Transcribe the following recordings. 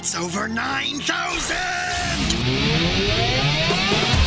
It's over 9,000!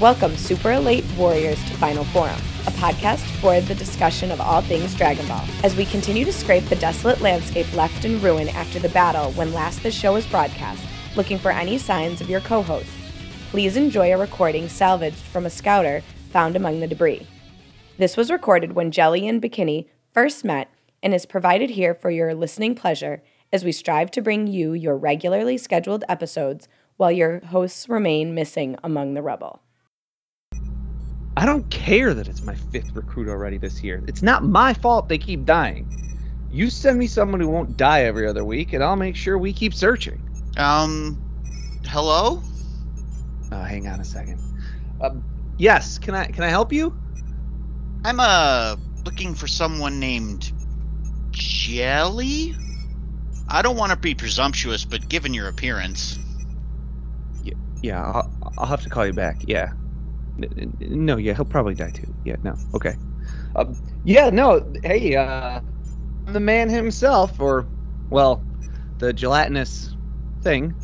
Welcome, Super Elite Warriors, to Final Forum, a podcast for the discussion of all things Dragon Ball. As we continue to scrape the desolate landscape left in ruin after the battle when last the show was broadcast, looking for any signs of your co host, please enjoy a recording salvaged from a scouter found among the debris. This was recorded when Jelli and Bekinney first met and is provided here for your listening pleasure as we strive to bring you your regularly scheduled episodes while your hosts remain missing among the rubble. I don't care that it's my fifth recruit already this year. It's not my fault they keep dying. You send me someone who won't die every other week, and I'll make sure we keep searching. Um, hello? Uh, hang on a second. Uh, yes, can I can I help you? I'm uh looking for someone named Jelli. I don't want to be presumptuous, but given your appearance, Yeah, I'll, I'll have to call you back. Yeah. N- n- No, yeah, he'll probably die too. Yeah, no, okay. Uh, yeah, no, hey, uh, the man himself, or, well, the gelatinous thing.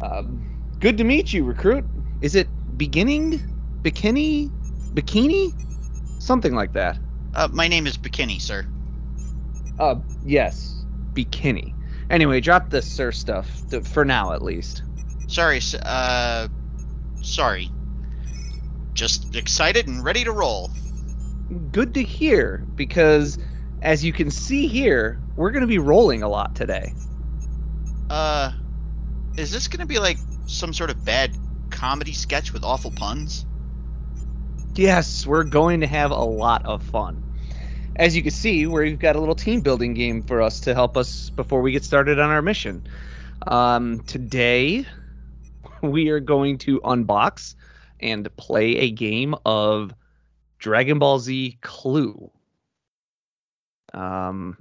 Um, good to meet you, recruit. Is it beginning? Bikini? Bikini? Something like that. uh, my name is Bekinney, sir. Uh, yes, bikini. Anyway, drop the sir stuff, th- for now at least. Sorry, uh, sorry. Just excited and ready to roll. good to hear because as you can see here we're going to be rolling a lot today Uh, is this gonna be like some sort of bad comedy sketch with awful puns? yes we're going to have a lot of fun as you can see we've got a little team building game for us to help us before we get started on our mission um, today we are going to unbox and play a game of dragon ball z clue um,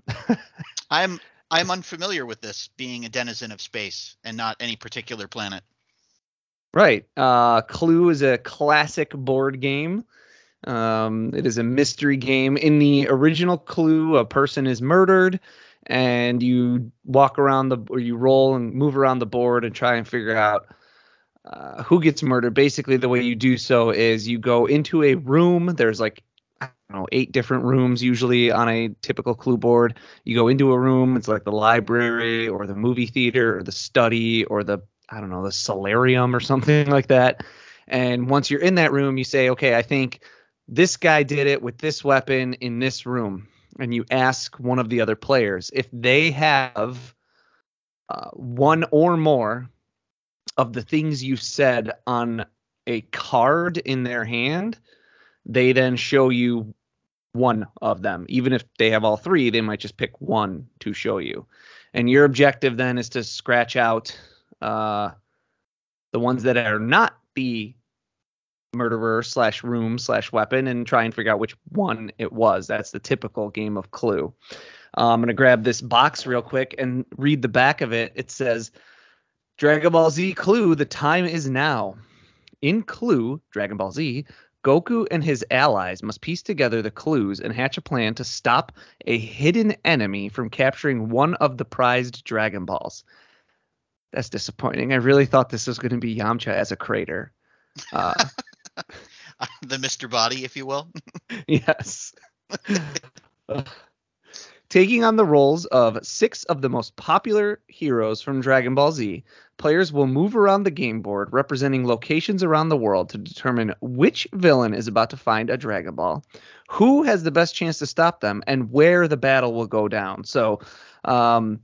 I'm I'm unfamiliar with this, being a denizen of space and not any particular planet. Right. Uh, Clue is a classic board game. Um, it is a mystery game. In the original Clue, a person is murdered, and you walk around the or you roll and move around the board and try and figure out uh, who gets murdered. Basically, the way you do so is you go into a room. There's like I don't know eight different rooms usually on a typical Clue board. You go into a room. It's like the library or the movie theater or the study or the I don't know, the solarium or something like that. And once you're in that room, you say, okay, I think this guy did it with this weapon in this room. And you ask one of the other players if they have uh, one or more of the things you said on a card in their hand, they then show you one of them. Even if they have all three, they might just pick one to show you. And your objective then is to scratch out uh, the ones that are not the murderer slash room slash weapon and try and figure out which one it was. That's the typical game of Clue. Uh, I'm gonna grab this box real quick and read the back of it. It says, "Dragon Ball Z Clue: The time is now." In Clue, Dragon Ball Z, Goku and his allies must piece together the clues and hatch a plan to stop a hidden enemy from capturing one of the prized Dragon Balls. That's disappointing. I really thought this was going to be Yamcha as a crater. Uh, the Mr. Body, if you will. yes. Taking on the roles of six of the most popular heroes from Dragon Ball Z, players will move around the game board representing locations around the world to determine which villain is about to find a Dragon Ball, who has the best chance to stop them, and where the battle will go down. So, um,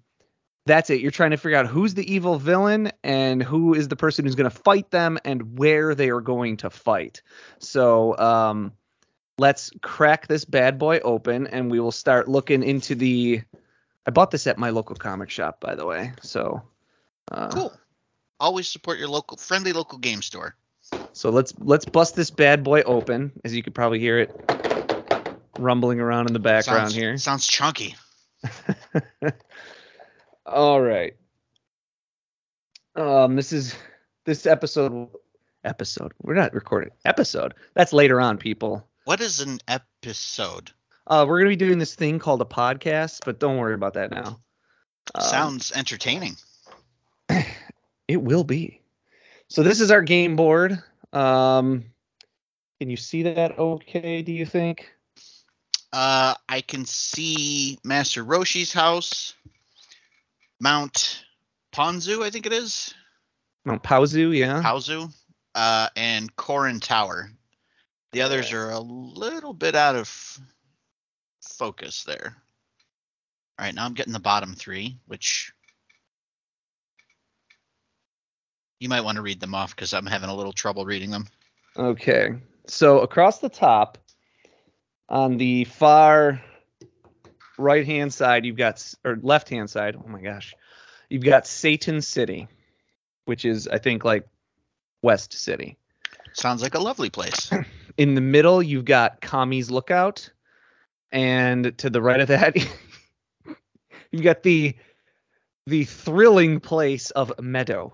that's it. You're trying to figure out who's the evil villain and who is the person who's going to fight them and where they are going to fight. So, um, let's crack this bad boy open and we will start looking into the. I bought this at my local comic shop, by the way. So, uh, Cool. Always support your local, friendly local game store. So let's let's bust this bad boy open. As you could probably hear it rumbling around in the background sounds, here. Sounds chunky. All right. Um, this is this episode. Episode. We're not recording episode. That's later on, people. What is an episode? Uh, we're gonna be doing this thing called a podcast, but don't worry about that now. Um, Sounds entertaining. It will be. So this is our game board. Um, can you see that? Okay, do you think? Uh, I can see Master Roshi's house, Mount Ponzu, I think it is, Mount Paozu, yeah. Paozu, uh, and Korin Tower. The others are a little bit out of focus there. All right, now I'm getting the bottom three, which you might want to read them off because I'm having a little trouble reading them. Okay. So across the top, on the far right hand side, you've got or left hand side. Oh my gosh, you've got Satan City, which is I think like West City. Sounds like a lovely place. In the middle, you've got Kami's Lookout, and to the right of that, you've got the the thrilling place of Meadow.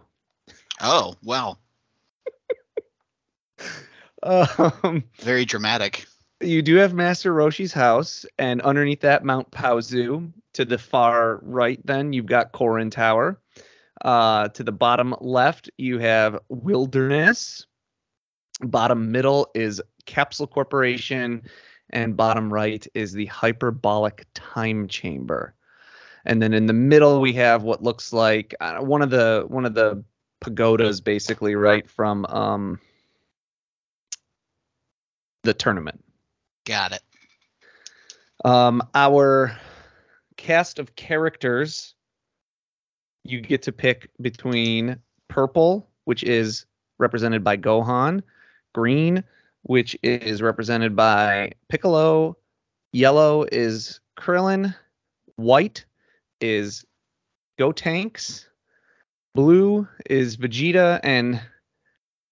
Oh, wow. Um, Very dramatic. you do have Master Roshi's house, and underneath that, Mount Paozu. To the far right, then you've got Korin Tower. Uh, to the bottom left, you have Wilderness. Bottom middle is Capsule Corporation, and bottom right is the Hyperbolic Time Chamber. And then in the middle, we have what looks like uh, one of the one of the pagodas, basically, right from um, the tournament. Got it. Um, our cast of characters, you get to pick between purple, which is represented by Gohan, green, which is represented by Piccolo, yellow is Krillin, white is Gotenks, blue is Vegeta, and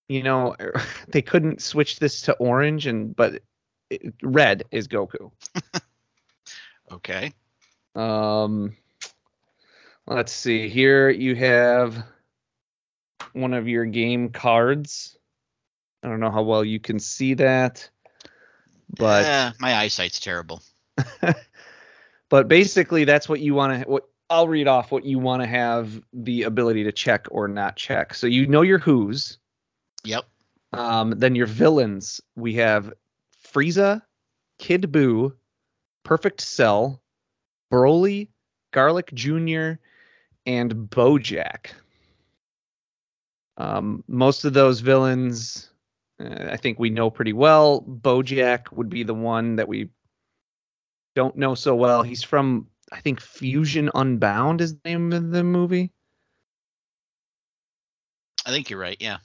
you know they couldn't switch this to orange, and but it, red is Goku. Okay. Um, let's see. Here you have one of your game cards. I don't know how well you can see that, but Eh, my eyesight's terrible. but basically that's what you want to. What I'll read off what you want to have the ability to check or not check. So you know your who's. Yep. Um, then your villains. We have Frieza, Kid Buu, Perfect Cell, Broly, Garlic Jr., and Bojack. Um, most of those villains, uh, I think we know pretty well. Bojack would be the one that we don't know so well. He's from, I think, Fusion Unbound is the name of the movie. I think you're right. Yeah.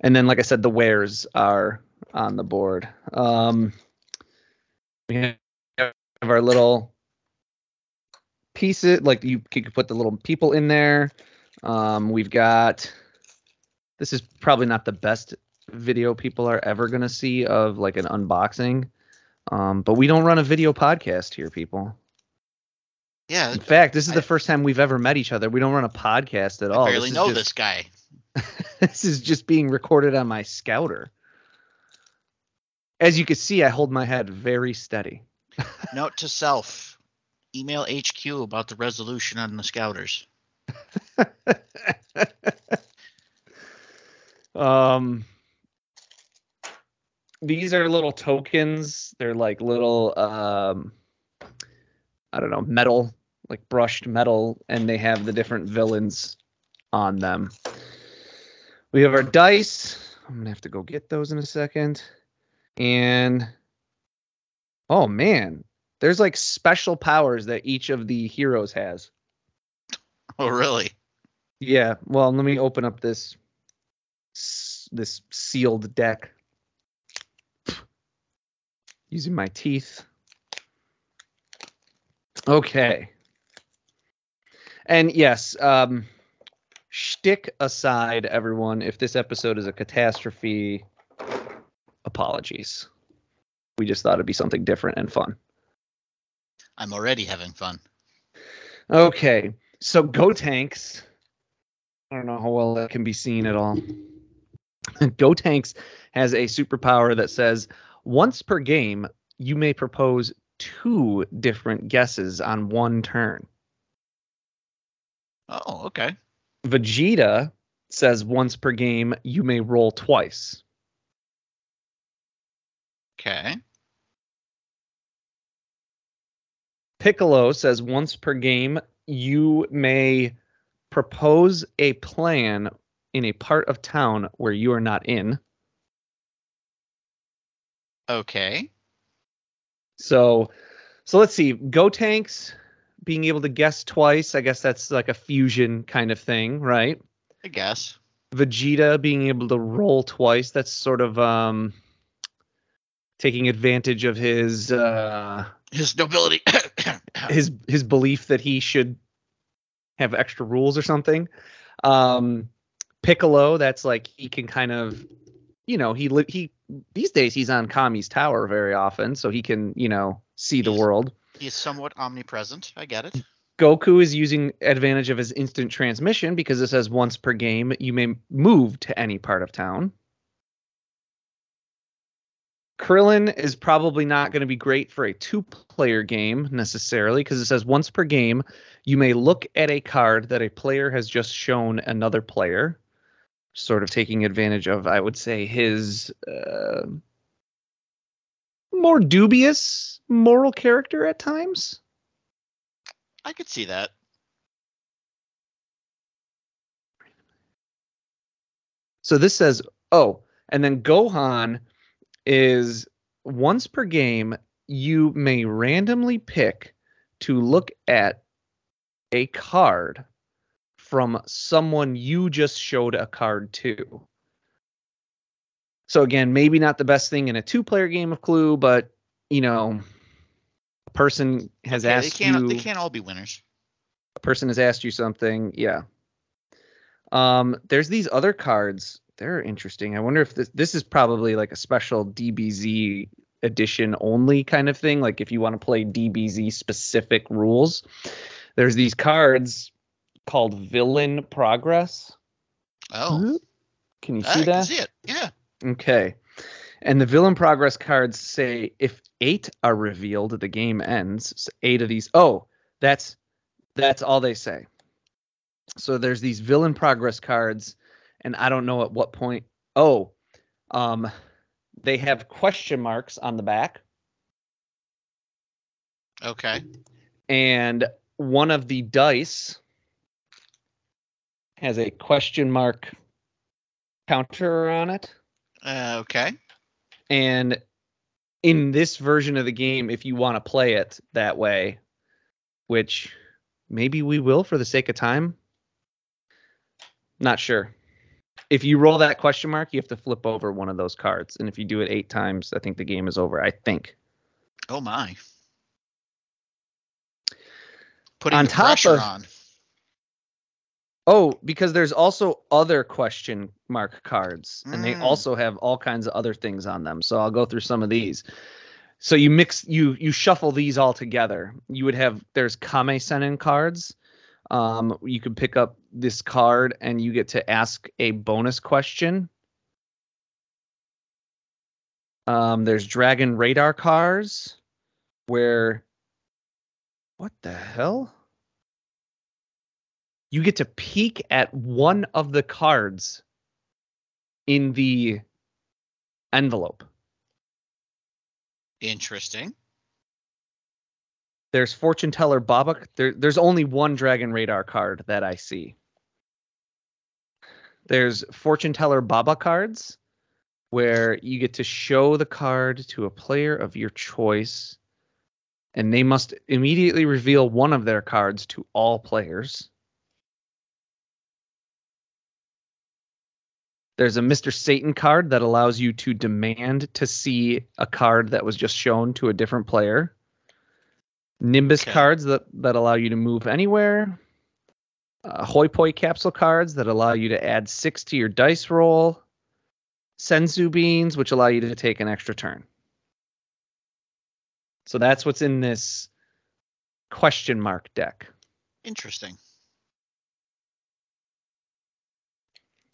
And then, like I said, the wares are on the board. Um, we have our little pieces, like you could put the little people in there. Um, we've got. This is probably not the best video people are ever gonna see of like an unboxing, um, but we don't run a video podcast here, people. Yeah. In fact, this is the first time we've ever met each other. We don't run a podcast at I all. barely is know just- this guy. this is just being recorded on my scouter. As you can see, I hold my head very steady. Note to self: email HQ about the resolution on the scouters. Um, these are little tokens. They're like little, um, I don't know, metal, like brushed metal, and they have the different villains on them. We have our dice. I'm gonna have to go get those in a second. And oh man, there's like special powers that each of the heroes has. Oh, really? Yeah. Well, let me open up this this sealed deck using my teeth. Okay. And yes, um, shtick aside, everyone, if this episode is a catastrophe, apologies. We just thought it'd be something different and fun. I'm already having fun. Okay, so Gotenks. I don't know how well that can be seen at all. Gotenks has a superpower that says once per game, you may propose two different guesses on one turn. Oh, okay. Vegeta says once per game, you may roll twice. Okay. Piccolo says once per game, you may propose a plan in a part of town where you are not in. Okay. So, so let's see. Gotenks being able to guess twice. I guess that's like a fusion kind of thing, right? I guess. Vegeta being able to roll twice. That's sort of um taking advantage of his uh His nobility. his his belief that he should have extra rules or something. Um Piccolo, that's like he can kind of you know, he he these days he's on Kami's tower very often, so he can, you know, see the world. He's somewhat omnipresent. I get it. Goku is using advantage of his instant transmission because it says once per game you may move to any part of town. Krillin is probably not going to be great for a two player game necessarily because it says once per game you may look at a card that a player has just shown another player, sort of taking advantage of, I would say, his uh, more dubious moral character at times. I could see that. So this says, oh, and then Gohan is once per game, you may randomly pick to look at a card from someone you just showed a card to. So again, maybe not the best thing in a two-player game of Clue, but you know, person has Okay, they asked can't. you They can't all be winners. a person has asked you something, yeah. Um, there's these other cards. They're interesting. I wonder if this this is probably like a special DBZ edition only kind of thing. Like if you want to play DBZ specific rules, there's these cards called Villain Progress. Oh, Can you I see can that? see it. Yeah. Okay. And the villain progress cards say if eight are revealed, the game ends. So eight of these. Oh, that's that's all they say. So there's these villain progress cards, and I don't know at what point. Oh, um, they have question marks on the back, Okay. and one of the dice has a question mark counter on it. Uh, okay. And in this version of the game, if you want to play it that way, which maybe we will for the sake of time, not sure. If you roll that question mark, you have to flip over one of those cards. And if you do it eight times, I think the game is over. I think. Oh my. Putting On the top pressure of- on. Oh, because there's also other question mark cards, and they Mm. also have all kinds of other things on them. So I'll go through some of these. So you mix, you you shuffle these all together. You would have there's Kame Sennin cards. Um, you could pick up this card and you get to ask a bonus question. Um, there's Dragon Radar cards, where what the hell? You get to peek at one of the cards in the envelope. Interesting. There's fortune teller Baba. There, there's only one Dragon Radar card that I see. There's fortune teller Baba cards, where you get to show the card to a player of your choice, and they must immediately reveal one of their cards to all players. There's a Mr. Satan card that allows you to demand to see a card that was just shown to a different player. Nimbus Okay. cards that, that allow you to move anywhere. Uh, Hoi Poi capsule cards that allow you to add six to your dice roll. Senzu beans, which allow you to take an extra turn. So that's what's in this question mark deck. Interesting.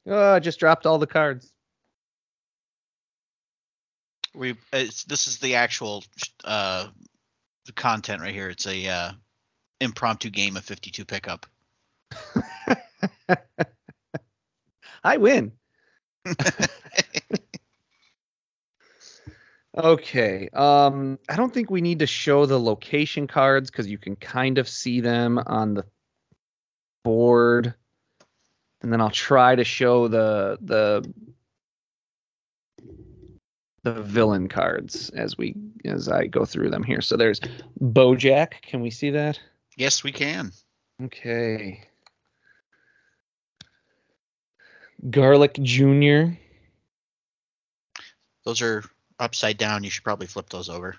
Oh, I just dropped all the cards. We it's, this is the actual uh the content right here. It's a uh, impromptu game of 52 pickup. I win. Okay. Um, I don't think we need to show the location cards because you can kind of see them on the board. And then I'll try to show the the the villain cards as we as I go through them here. So there's Bojack. Can we see that? yes, we can. Okay. Garlic Jr. Those are upside down. You should probably flip those over.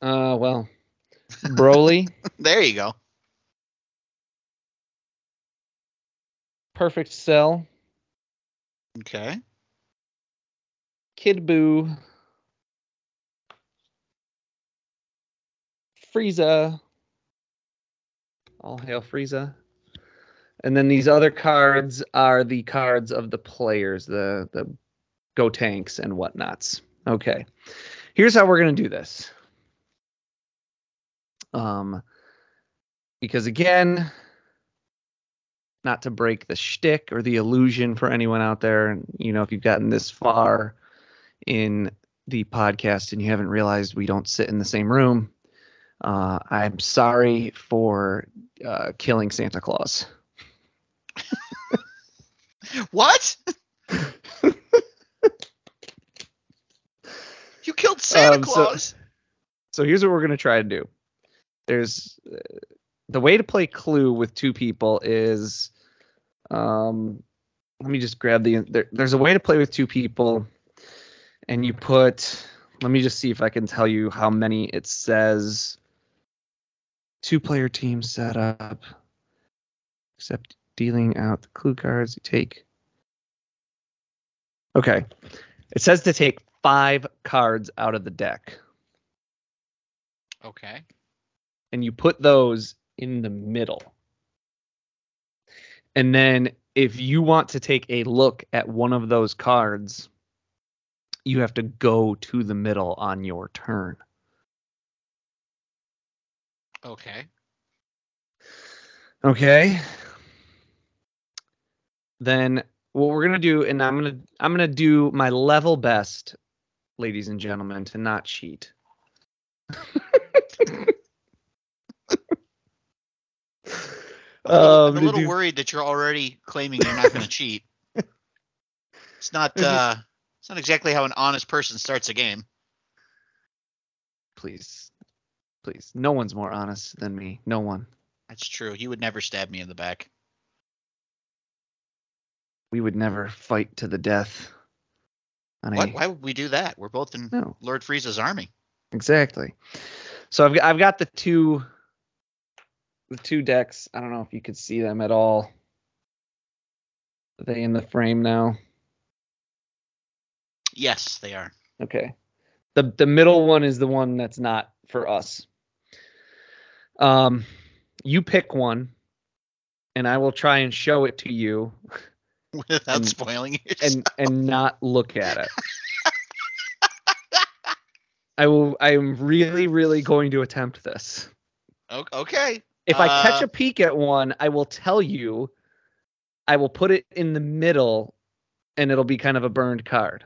Uh well. Broly. There you go. Perfect Cell. Okay. Kid Buu, Frieza, all hail Frieza, and then these other cards are the cards of the players, the the Gotenks and whatnots. Okay, here's how we're gonna do this. Um, because again, not to break the shtick or the illusion for anyone out there, And you know, if you've gotten this far in the podcast and you haven't realized we don't sit in the same room, uh, I'm sorry for uh, killing Santa Claus. What? you killed Santa Um, so- Claus. So here's what we're gonna try to do. There's uh, the way to play Clue with two people is, um, let me just grab the. There, there's a way to play with two people, and you put. Let me just see if I can tell you how many it says. Two player team setup. Except dealing out the clue cards, you take. Okay. It says to take five cards out of the deck Okay. and you put those in the middle. And then if you want to take a look at one of those cards, you have to go to the middle on your turn. Okay. Okay. Then what we're gonna do, and I'm gonna I'm gonna do my level best, ladies and gentlemen, to not cheat. I'm a little, I'm Um, a little do- worried that you're already claiming you're not going to cheat. It's not. Uh, it's not exactly how an honest person starts a game. please, please, no one's more honest than me. No one. That's true. You would never stab me in the back. We would never fight to the death. on a- What? Why would we do that? We're both in No. Lord Frieza's army. Exactly. So I've I've got the two the two decks. I don't know if you could see them at all. Are they in the frame now? Yes, they are. Okay. The the middle one is the one that's not for us. Um you pick one and I will try and show it to you Without And- spoiling it. and and not look at it. I will I am really really going to attempt this. okay. If I catch Uh, a peek at one, I will tell you. I will put it in the middle and it'll be kind of a burned card.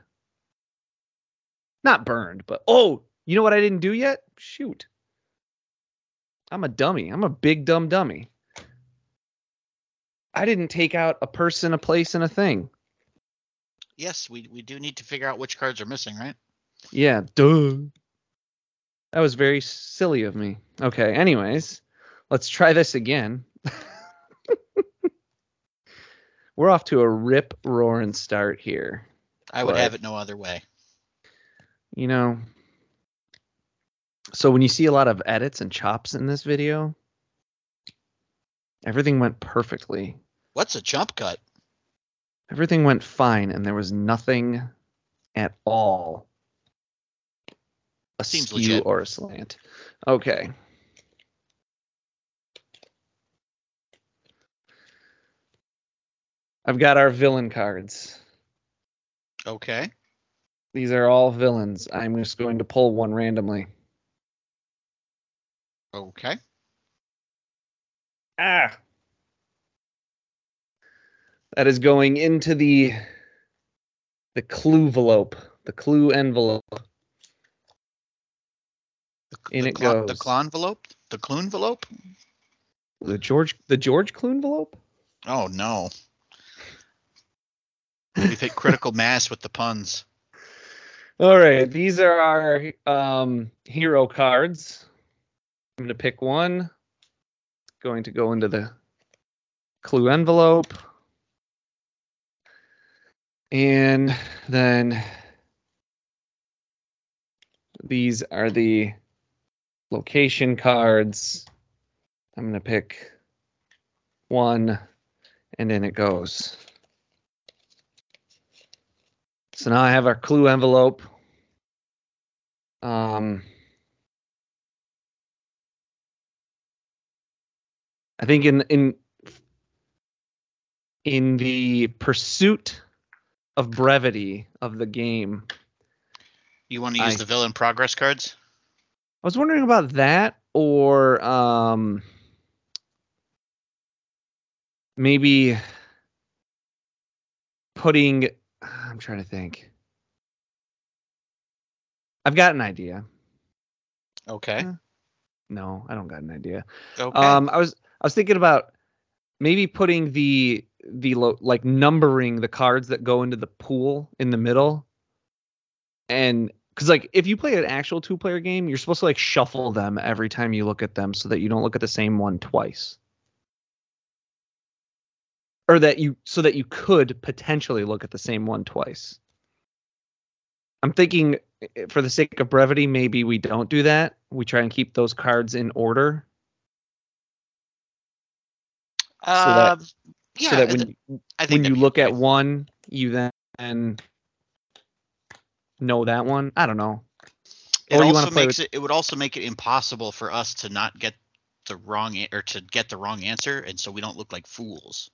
Not burned, but oh, you know what I didn't do yet? Shoot. I'm a dummy. I'm a big dumb dummy. I didn't take out a person, a place, and a thing. Yes, we we do need to figure out which cards are missing, right? Yeah, duh. That was very silly of me. Okay, anyways, let's try this again. We're off to a rip roaring start here. I would Right. have it no other way. You know, so when you see a lot of edits and chops in this video, everything went perfectly. What's a jump cut? Everything went fine, and there was nothing at all Seems askew legit. or aslant. Okay. I've got our villain cards. Okay. These are all villains. I'm just going to pull one randomly. Okay. Ah. That is going into the the clue envelope. The clue envelope. The, In the it The goes. clon envelope? The clue envelope? The George the George clue envelope? Oh no. We've hit critical mass with the puns. All right, these are our um, hero cards. I'm going to pick one. Going to go into the clue envelope. And then these are the location cards. I'm going to pick one, and then it goes. So now I have our clue envelope. Um, I think in in in the pursuit of brevity of the game, You want to use I- the villain progress cards? I was wondering about that or um maybe putting I'm trying to think. I've got an idea. Okay. Uh, No, I don't got an idea. Okay. Um, I was I was thinking about maybe putting the the lo- like numbering the cards that go into the pool in the middle, and because like if you play an actual two player game, you're supposed to like shuffle them every time you look at them so that you don't look at the same one twice, or that you so that you could potentially look at the same one twice. I'm thinking eh, for the sake of brevity, maybe we don't do that. We try and keep those cards in order so that- Um, yeah, so that I when you, I think when you look at one, you then know that one. I don't know. it or also makes it it would also make it impossible for us to not get the wrong or to get the wrong answer and so we don't look like fools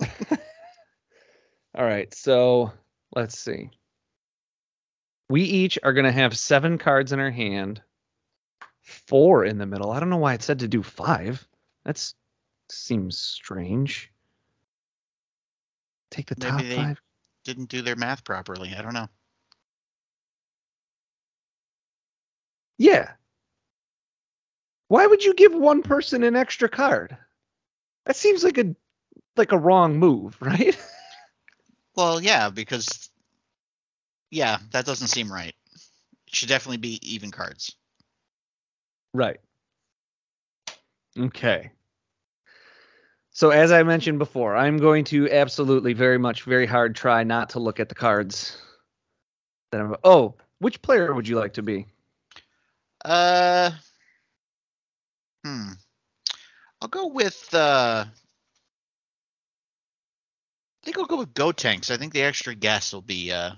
All right, so let's see. We each are going to have seven cards in our hand, four in the middle. I don't know why it said to do five. That seems strange. Take the Maybe top they- five. didn't do their math properly i don't know Yeah. Why would you give one person an extra card? That seems like a like a wrong move, right? well yeah because yeah that doesn't seem right it should definitely be even cards Right. Okay. So as I mentioned before, I'm going to absolutely very much very hard try not to look at the cards that I'm Oh, which player would you like to be? uh hmm i'll go with uh think i'll go with Gotenks i think the extra gas will be uh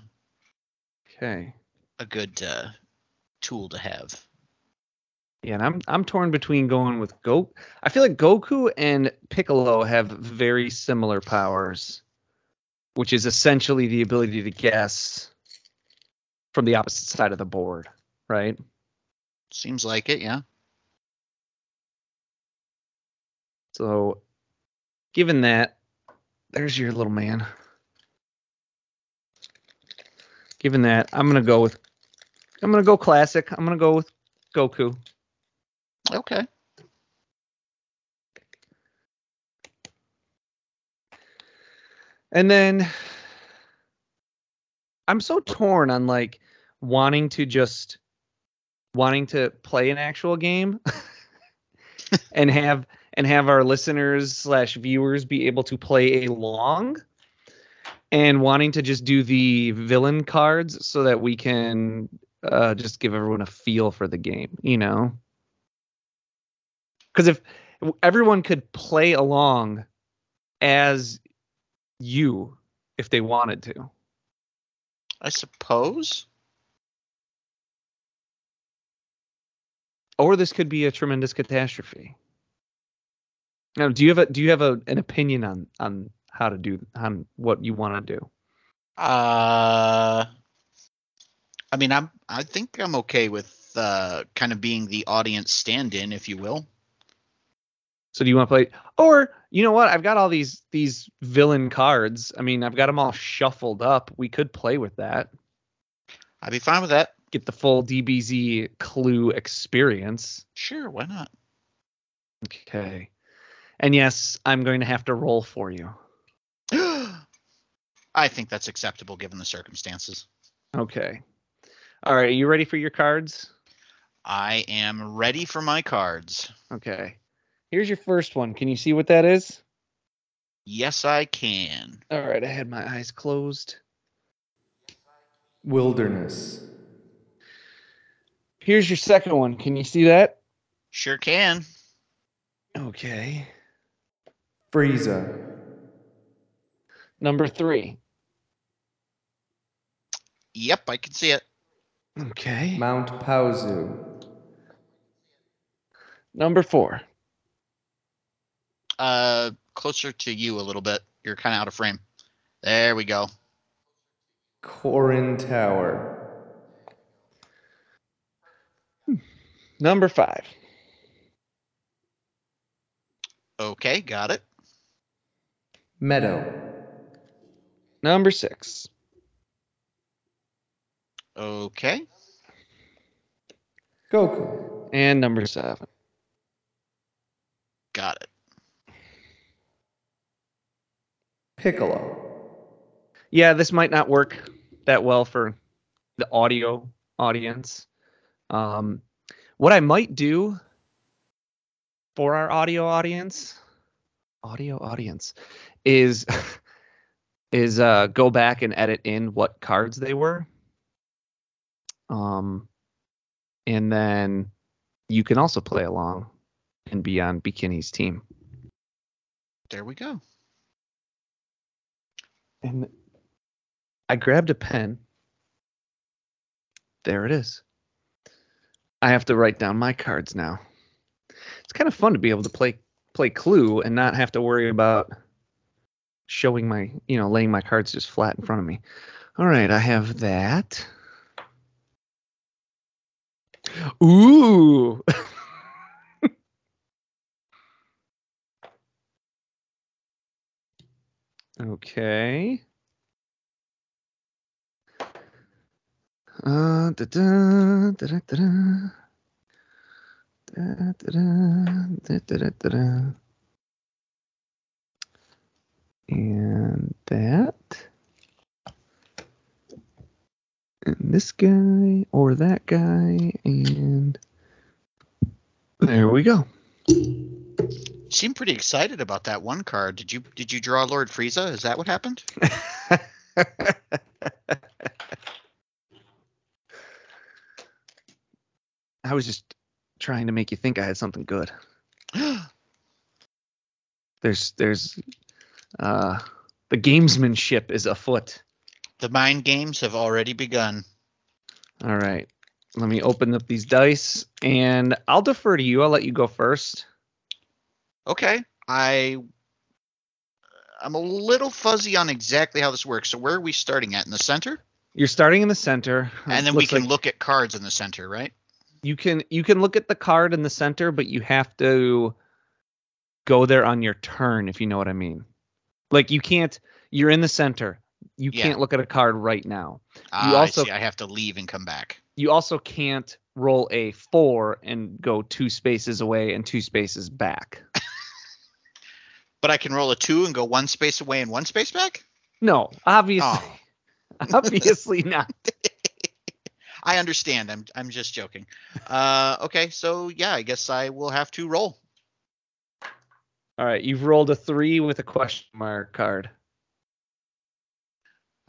Okay. a good uh tool to have Yeah, and I'm I'm torn between going with Go. I feel like Goku and Piccolo have very similar powers, which is essentially the ability to guess from the opposite side of the board, right? Seems like it, yeah. So given that, there's your little man. Given that, I'm gonna go with. I'm gonna go classic. I'm gonna go with Goku. Okay. And then I'm so torn on like wanting to just wanting to play an actual game and have and have our listeners slash viewers be able to play along and wanting to just do the villain cards so that we can uh, just give everyone a feel for the game, you know? Because if everyone could play along as you if they wanted to. I suppose. Or this could be a tremendous catastrophe. Now, do you have a do you have a, an opinion on on how to do on what you want to do? Uh, I mean, I'm. I think I'm okay with uh, kind of being the audience stand-in, if you will. So do you want to play or you know what? I've got all these these villain cards. I mean, I've got them all shuffled up. We could play with that. I'd be fine with that. Get the full DBZ clue experience. Sure, why not? Okay. And yes, I'm going to have to roll for you. I think that's acceptable given the circumstances. Okay. All right, are you ready for your cards? I am ready for my cards. Okay. Here's your first one. Can you see what that is? Yes, I can. All right, I had my eyes closed. Wilderness. Here's your second one. Can you see that? Sure can. Okay. Frieza. Number three. Yep, I can see it. Okay. Mount Paozu. Number four. Uh, closer to you a little bit. You're kind of out of frame. There we go. Korin Tower. Number five. Okay, got it. Meadow. Number six. Okay. Goku. And number seven. Got it. Piccolo. Yeah, this might not work that well for the audio audience. Um, what I might do for our audio audience, audio audience, is is uh, go back and edit in what cards they were. Um, and then you can also play along and be on Bekinney's team. There we go. And I grabbed a pen. There it is. I have to write down my cards now. It's kind of fun to be able to play play Clue and not have to worry about showing my, you know, laying my cards just flat in front of me. All right, I have that. Ooh. okay. Uh, da, da, da, da, da, da. Da, da, da, da, da, da, da. And that. And this guy or that guy. And there we go. Seem pretty excited about that one card. Did you did you draw Lord Frieza? Is that what happened? I was just trying to make you think I had something good. There's there's uh the gamesmanship is afoot. the mind games have already begun. All right. Let me open up these dice and I'll defer to you. I'll let you go first. Okay. I I'm a little fuzzy on exactly how this works. So where are we starting at? In the center? You're starting in the center. And then we can like look at cards in the center, right? you can you can look at the card in the center, but you have to go there on your turn, if you know what I mean. Like you can't. You're in the center. You Yeah. can't look at a card right now. Ah, also- I see. I have to leave and come back. You also can't roll a four and go two spaces away and two spaces back. But I can roll a two and go one space away and one space back. No, obviously, Oh. obviously not. I understand. I'm I'm just joking. Uh, okay, so yeah, I guess I will have to roll. All right, you've rolled a three with a question mark card,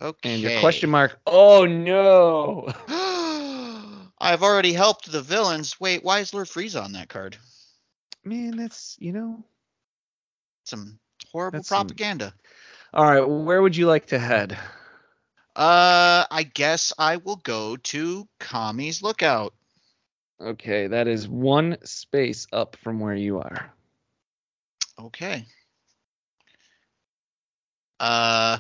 Okay. and your question mark. Oh no! I've already helped the villains. Wait, why is Lord Frieza on that card? Man, that's you know. Some horrible That's some- propaganda. All right, where would you like to head? Uh, I guess I will go to Kami's Lookout. Okay, that is one space up from where you are. Okay. Uh.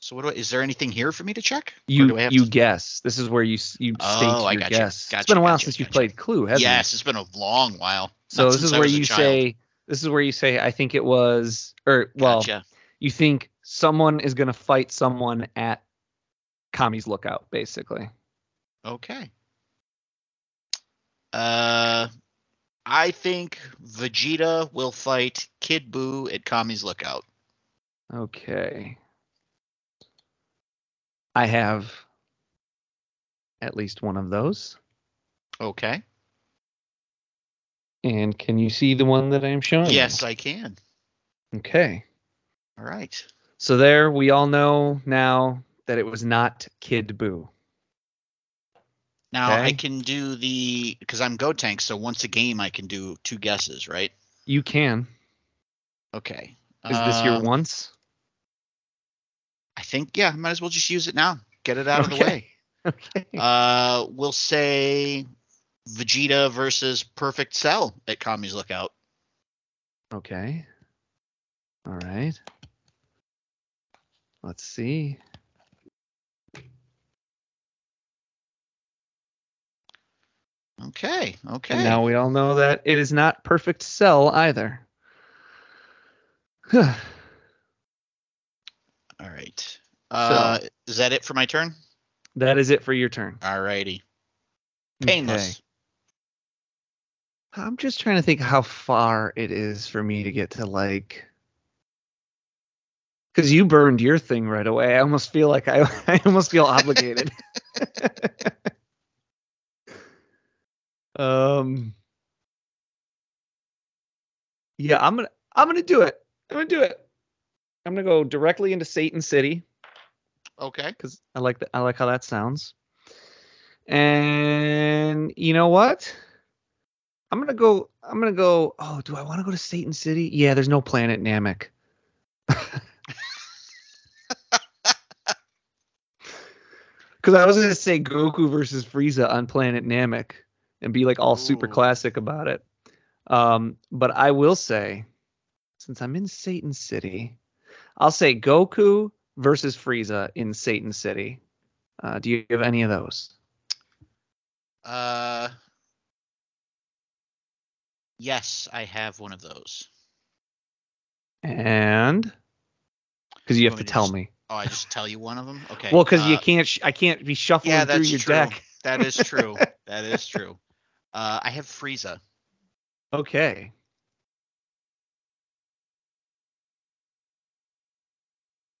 So what do I, is there anything here for me to check? You I you to- guess. This is where you you Oh, state I your gotcha, guess. it's gotcha, been a while gotcha, since you've gotcha. played Clue, hasn't Yes, it? Yes, it's been a long while. So Not this is where you say this is where you say I think it was or well you think someone is going to fight someone at Kami's Lookout basically. Okay. Uh, I think Vegeta will fight Kid Buu at Kami's Lookout. Okay. I have at least one of those. Okay. And can you see the one that I'm showing? you? Yes, I can. Okay. All right. So there we all know now that it was not Kid Buu. Now I can do the because I'm Gotenks, so once a game I can do two guesses, right? You can. Okay. Is this your Um, once? I think yeah, might as well just use it now. Get it out of the way. Okay. Uh, we'll say Vegeta versus Perfect Cell at Kami's Lookout. Okay. All right. Let's see. Okay. Okay. And now we all know that it is not perfect cell either. All right. Uh, is that it for my turn? that is it for your turn. Alrighty. Okay. Painless. I'm just trying to think how far it is for me to get to like because you burned your thing right away. I almost feel like I, I almost feel obligated. um Yeah, I'm gonna I'm gonna do it. I'm gonna do it. I'm gonna go directly into Satan City Okay. because I like that. I like how that sounds. And you know what? I'm gonna go. I'm gonna go. Oh, do I want to go to Satan City? Yeah, there's no planet Namek. Because I was gonna say Goku versus Frieza on Planet Namek and be like all super classic about it. Um, but I will say, since I'm in Satan City, I'll say Goku versus Frieza in Satan City. Uh, do you have any of those? Uh. Yes, I have one of those. And because you You have to to tell just- me. Oh, I just tell you one of them. Okay. Well, because you uh, can't. Sh- I can't be shuffling Yeah, through that's your true. deck. That is true. that is true. Uh, I have Frieza. Okay.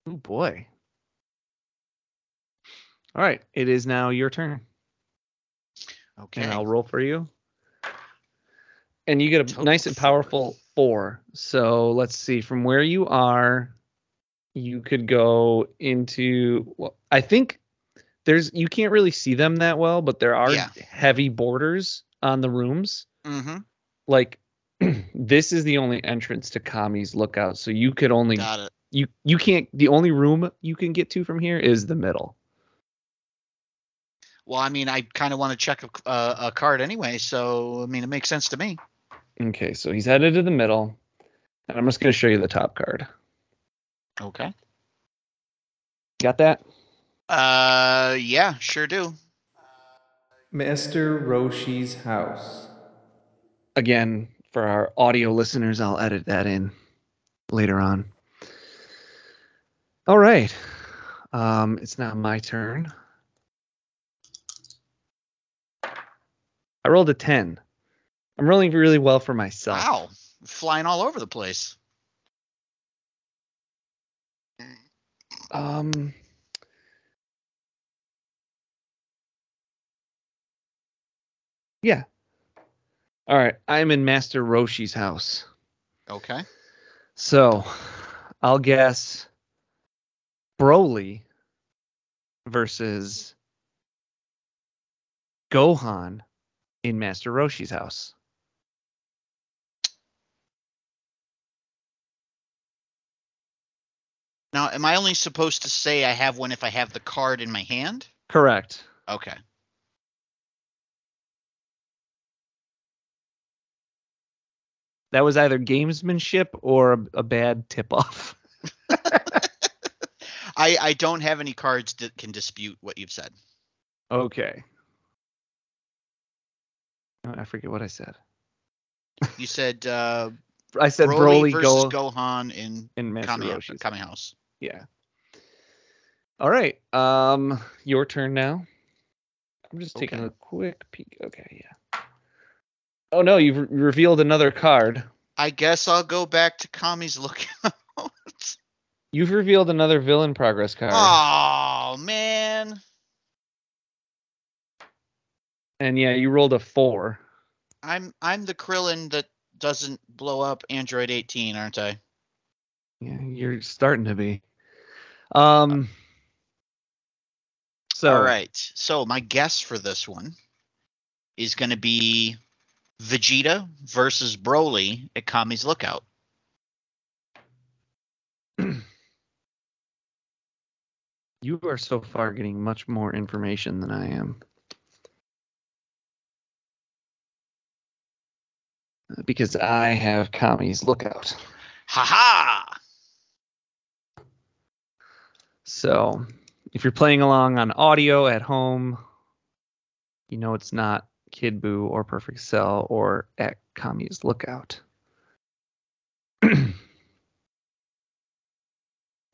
Oh boy. All right, it is now your turn, Okay. and I'll roll for you. And you get a Total nice and four. powerful four. So let's see, from where you are, you could go into. Well, I think there's you can't really see them that well, but there are Yeah. heavy borders on the rooms. Mm-hmm. like this is the only entrance to Kami's lookout so you could only Got it. you you can't the only room you can get to from here is the middle Well, I mean, I kind of want to check a, a, a card anyway, so I mean, it makes sense to me. okay so he's headed to the middle and i'm just going to show you the top card Okay. got that Uh, yeah, sure do. Master Roshi's house. Again, for our audio listeners, I'll edit that in later on. All right. Um, it's now my turn. I rolled a 10. I'm rolling really well for myself. Wow, flying all over the place. Um, yeah. All right. I'm in Master Roshi's house. Okay. So I'll guess Broly versus Gohan in Master Roshi's house. Now, am I only supposed to say I have one if I have the card in my hand? Correct. Okay. That was either gamesmanship or a, a bad tip off. I I don't have any cards that can dispute what you've said. Okay. Oh, I forget what I said. You said uh, I said Broly, Broly, versus Go Gohan in in Master Kami. Kami House. Yeah. All right. Um, your turn now. I'm just taking Okay. a quick peek. Okay, yeah. Oh no, you've re- revealed another card. I guess I'll go back to Kami's lookout. You've revealed another villain progress card. oh man. And yeah, you rolled a four. I'm I'm the Krillin that doesn't blow up Android 18, aren't I? Yeah, you're starting to be. Um. So All right. So my guess for this one is going to be Vegeta versus Broly at Kami's lookout. you are so far getting much more information than I am. Because I have Kami's lookout. Ha ha! So, if you're playing along on audio at home, you know it's not Kid Buu or Perfect Cell or at Kami's Lookout. and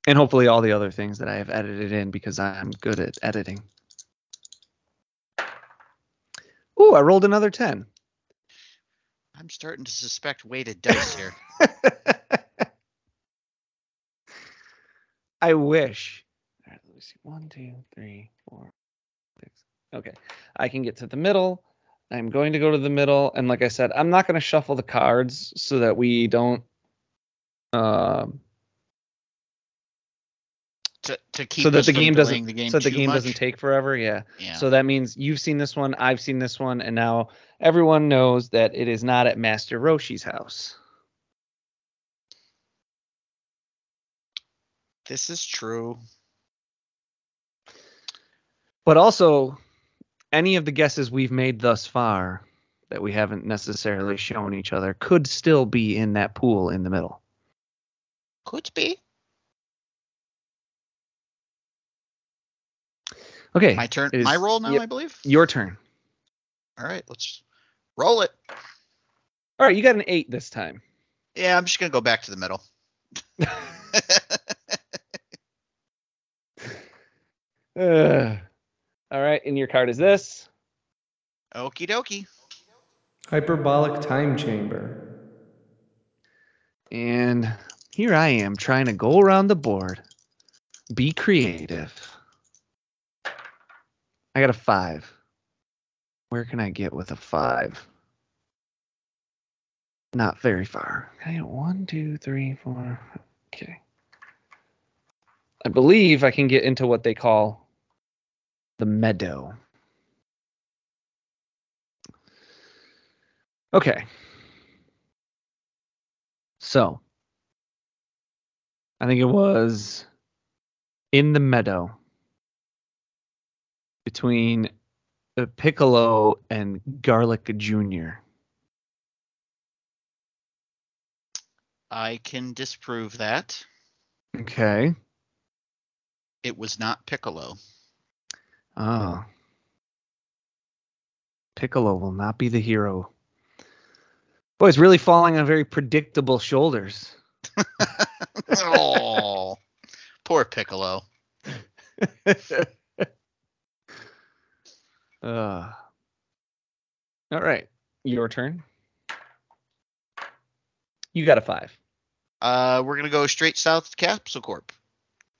hopefully all the other things that I have edited in because I'm good at editing. Ooh, I rolled another 10. I'm starting to suspect weighted dice here. I wish. All right, let me see. One, two, three, four, six. Okay. I can get to the middle. I'm going to go to the middle. And like I said, I'm not going to shuffle the cards so that we don't. Um, to, to keep so that the game doesn't the game so the game much. doesn't take forever yeah. Yeah. so that means you've seen this one i've seen this one and now everyone knows that it is not at master roshi's house this is true. But also, any of the guesses we've made thus far that we haven't necessarily shown each other could still be in that pool in the middle. Could be. Okay, My turn. is- My roll now, yep, I believe. your turn. All right, let's roll it. All right, you got an eight this time. Yeah, I'm just gonna go back to the middle. Ugh. Uh, all right, and your card is this. Okie dokie. Hyperbolic time chamber. And here I am trying to go around the board, be creative. I got a five. Where can I get with a five? Not very far. Can I get one, two, three, four? Okay. I believe I can get into what they call the meadow. Okay. So, I think it was in the meadow between Piccolo and Garlic Jr. I can disprove that. Okay. It was not Piccolo. Oh. Piccolo will not be the hero. Boy, it's really falling on very predictable shoulders. oh, poor Piccolo. uh, all right, your turn. You got a five, Uh, we're gonna go straight south to Capsule Corp.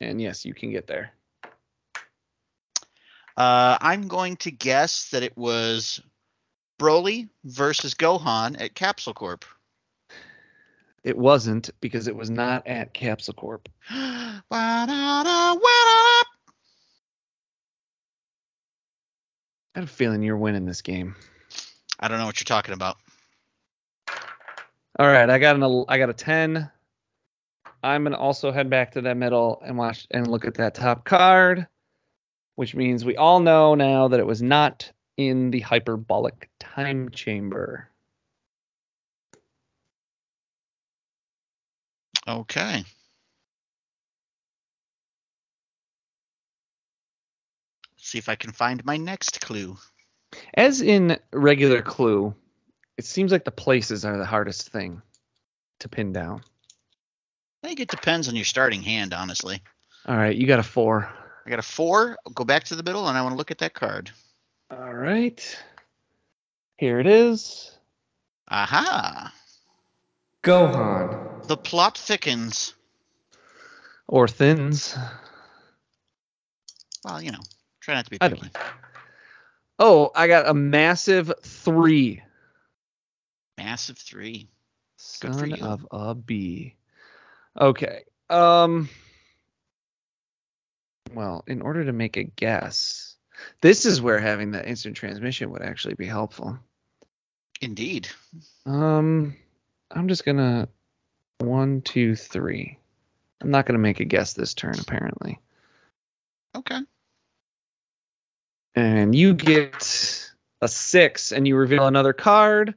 and yes, you can get there. Uh, I'm going to guess that it was Broly versus Gohan at Capsule Corp. It wasn't because it was not at Capsule Corp. I have a feeling you're winning this game. I don't know what you're talking about. All right, I got an I got a ten. I'm gonna also head back to that middle and watch and look at that top card, which means we all know now that it was not in the hyperbolic time chamber. Okay. See if I can find my next clue. As in regular Clue, it seems like the places are the hardest thing to pin down. I think it depends on your starting hand, honestly. All right, you got a four. I got a four. I'll go back to the middle and I want to look at that card. All right, here it is. Aha! Gohan. The plot thickens. Or thins. Well, you know, try not to be Either picky. Oh, I got a massive three. Massive three. Good for Son you. of a bee. Okay. Um. Well, in order to make a guess, this is where having that instant transmission would actually be helpful. Indeed. Um, I'm just gonna one, two, three. I'm not gonna make a guess this turn, apparently. Okay. And you get a six, and you reveal another card.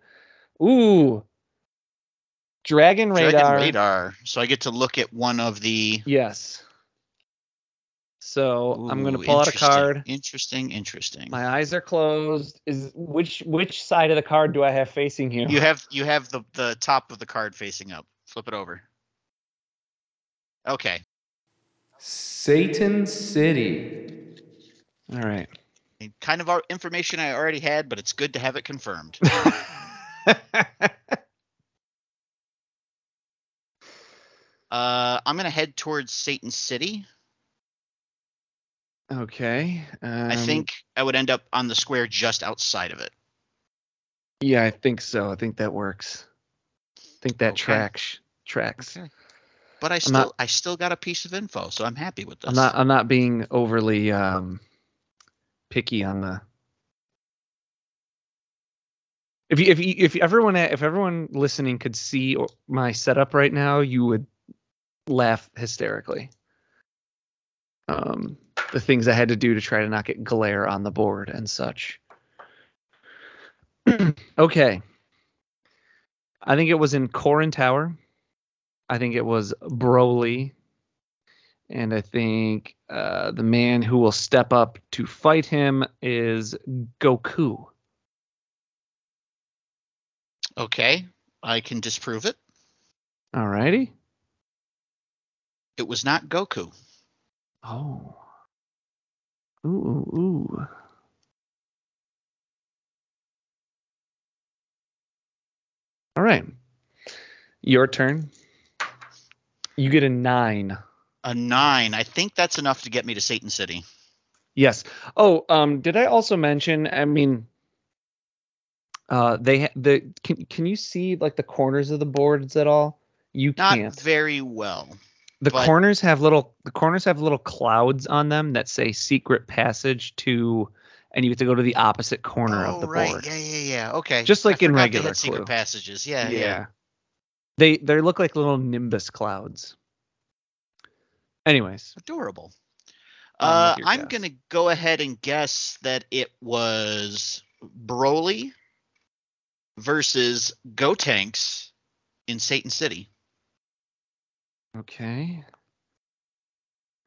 Ooh, Dragon Radar. Dragon radar. So I get to look at one of the. Yes. So I'm gonna pull out a card. Interesting. Interesting. My eyes are closed. Is which which side of the card do I have facing here? You have you have the the top of the card facing up. Flip it over. Okay. Satan City. All right. Kind of our information I already had, but it's good to have it confirmed. uh, I'm gonna head towards Satan City. Okay. Um, I think I would end up on the square just outside of it. Yeah, I think so. I think that works. I think that Okay. tracks tracks. Okay. But I still not- I still got a piece of info, so I'm happy with this. I'm not I'm not being overly um picky on the if you, if you, if everyone if everyone listening could see my setup right now, you would laugh hysterically. Um, the things I had to do to try to not get glare on the board and such. okay. I think it was in Korin Tower. I think it was Broly. And I think uh, the man who will step up to fight him is Goku. Okay, I can disprove it. Alrighty. It was not Goku. Oh. Ooh, ooh, ooh. All right. Your turn. You get a nine. A nine. I think that's enough to get me to Satan City. Yes. Oh, um, did I also mention? I mean, uh, they ha- the can can you see like the corners of the boards at all? You Not can't. very well. The but- corners have little the corners have little clouds on them that say secret passage to, and you have to go to the opposite corner oh, of the right. board. Yeah, yeah, yeah. Okay. Just like I in regular had secret Clue. passages. Yeah, yeah. They they look like little nimbus clouds. Anyways, Adorable. Uh, I'm guess. gonna go ahead and guess that it was Broly versus Gotenks in Satan City. Okay.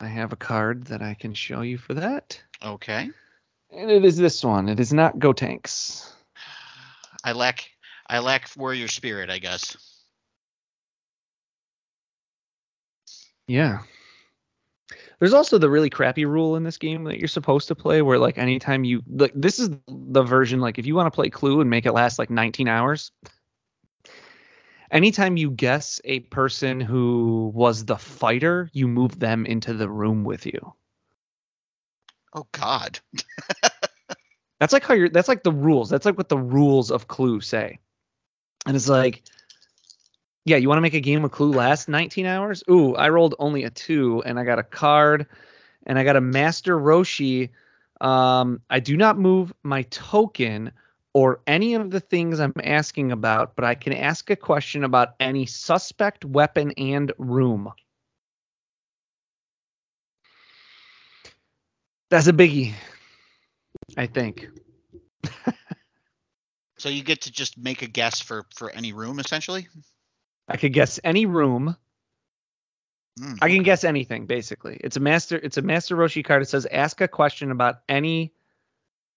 I have a card that I can show you for that. Okay. And it is this one. It is not Gotenks. I lack I lack warrior spirit, I guess. Yeah. There's also the really crappy rule in this game that you're supposed to play where like anytime you like this is the version like if you want to play Clue and make it last like 19 hours anytime you guess a person who was the fighter, you move them into the room with you. Oh God. That's like how you're that's like the rules. That's like what the rules of Clue say. And it's like yeah, you want to make a game of Clue last 19 hours? Ooh, I rolled only a two, and I got a card, and I got a Master Roshi. Um, I do not move my token or any of the things I'm asking about, but I can ask a question about any suspect, weapon, and room. That's a biggie, I think. So you get to just make a guess for for any room essentially. I could guess any room. Hmm, I can guess anything basically. It's a master. It's a master Roshi card. It says ask a question about any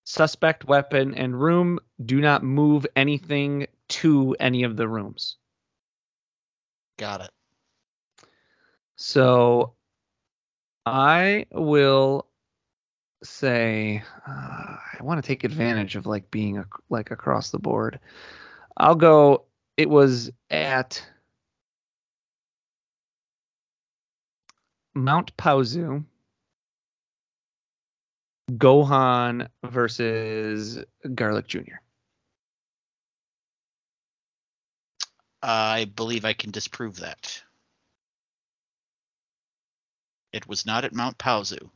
suspect, weapon, and room. Do not move anything to any of the rooms. Got it. So I will say uh, I want to take advantage of like being a, like across the board. I'll go. It was at Mount Paozu. Gohan versus Garlic Jr. I believe I can disprove that. It was not at Mount Paozu.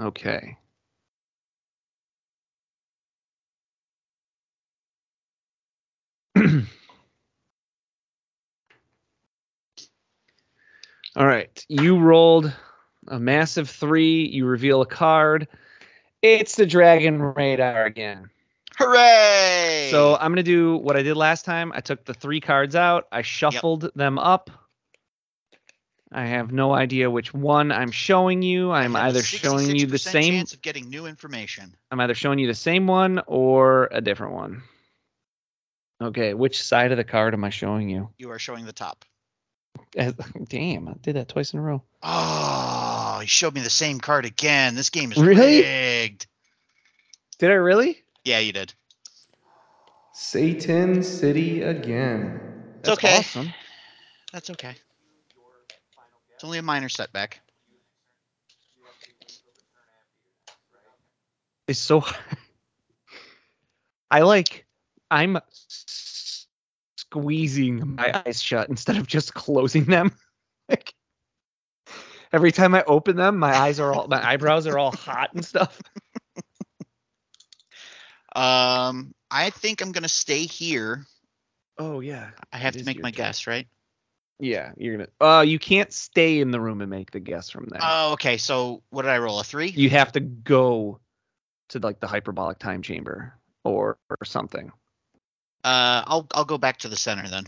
Okay. All right. You rolled a massive three. You reveal a card. It's the Dragon Radar again. Hooray! So I'm going to do what I did last time. I took the three cards out, I shuffled them up. I have no idea which one I'm showing you. I I'm either showing you the 66% same chance of getting new information. I'm either showing you the same one or a different one. Okay, which side of the card am I showing you? You are showing the top. Damn, I did that twice in a row. Oh, he showed me the same card again. This game is Really? rigged. Did I really? Yeah, you did. Satan City again. It's That's okay. awesome. That's okay. It's only a minor setback. It's so I like I'm s- squeezing my eyes shut instead of just closing them. like every time I open them, my eyes are all my eyebrows are all hot and stuff. Um, I think I'm gonna stay here. Oh yeah. I have It to make my turn. guess, right? Yeah, you're gonna. Uh, you can't stay in the room and make the guess from there. Oh, okay. So what did I roll? A three? you have to go to like the hyperbolic time chamber or or something. Uh, I'll I'll go back to the center then.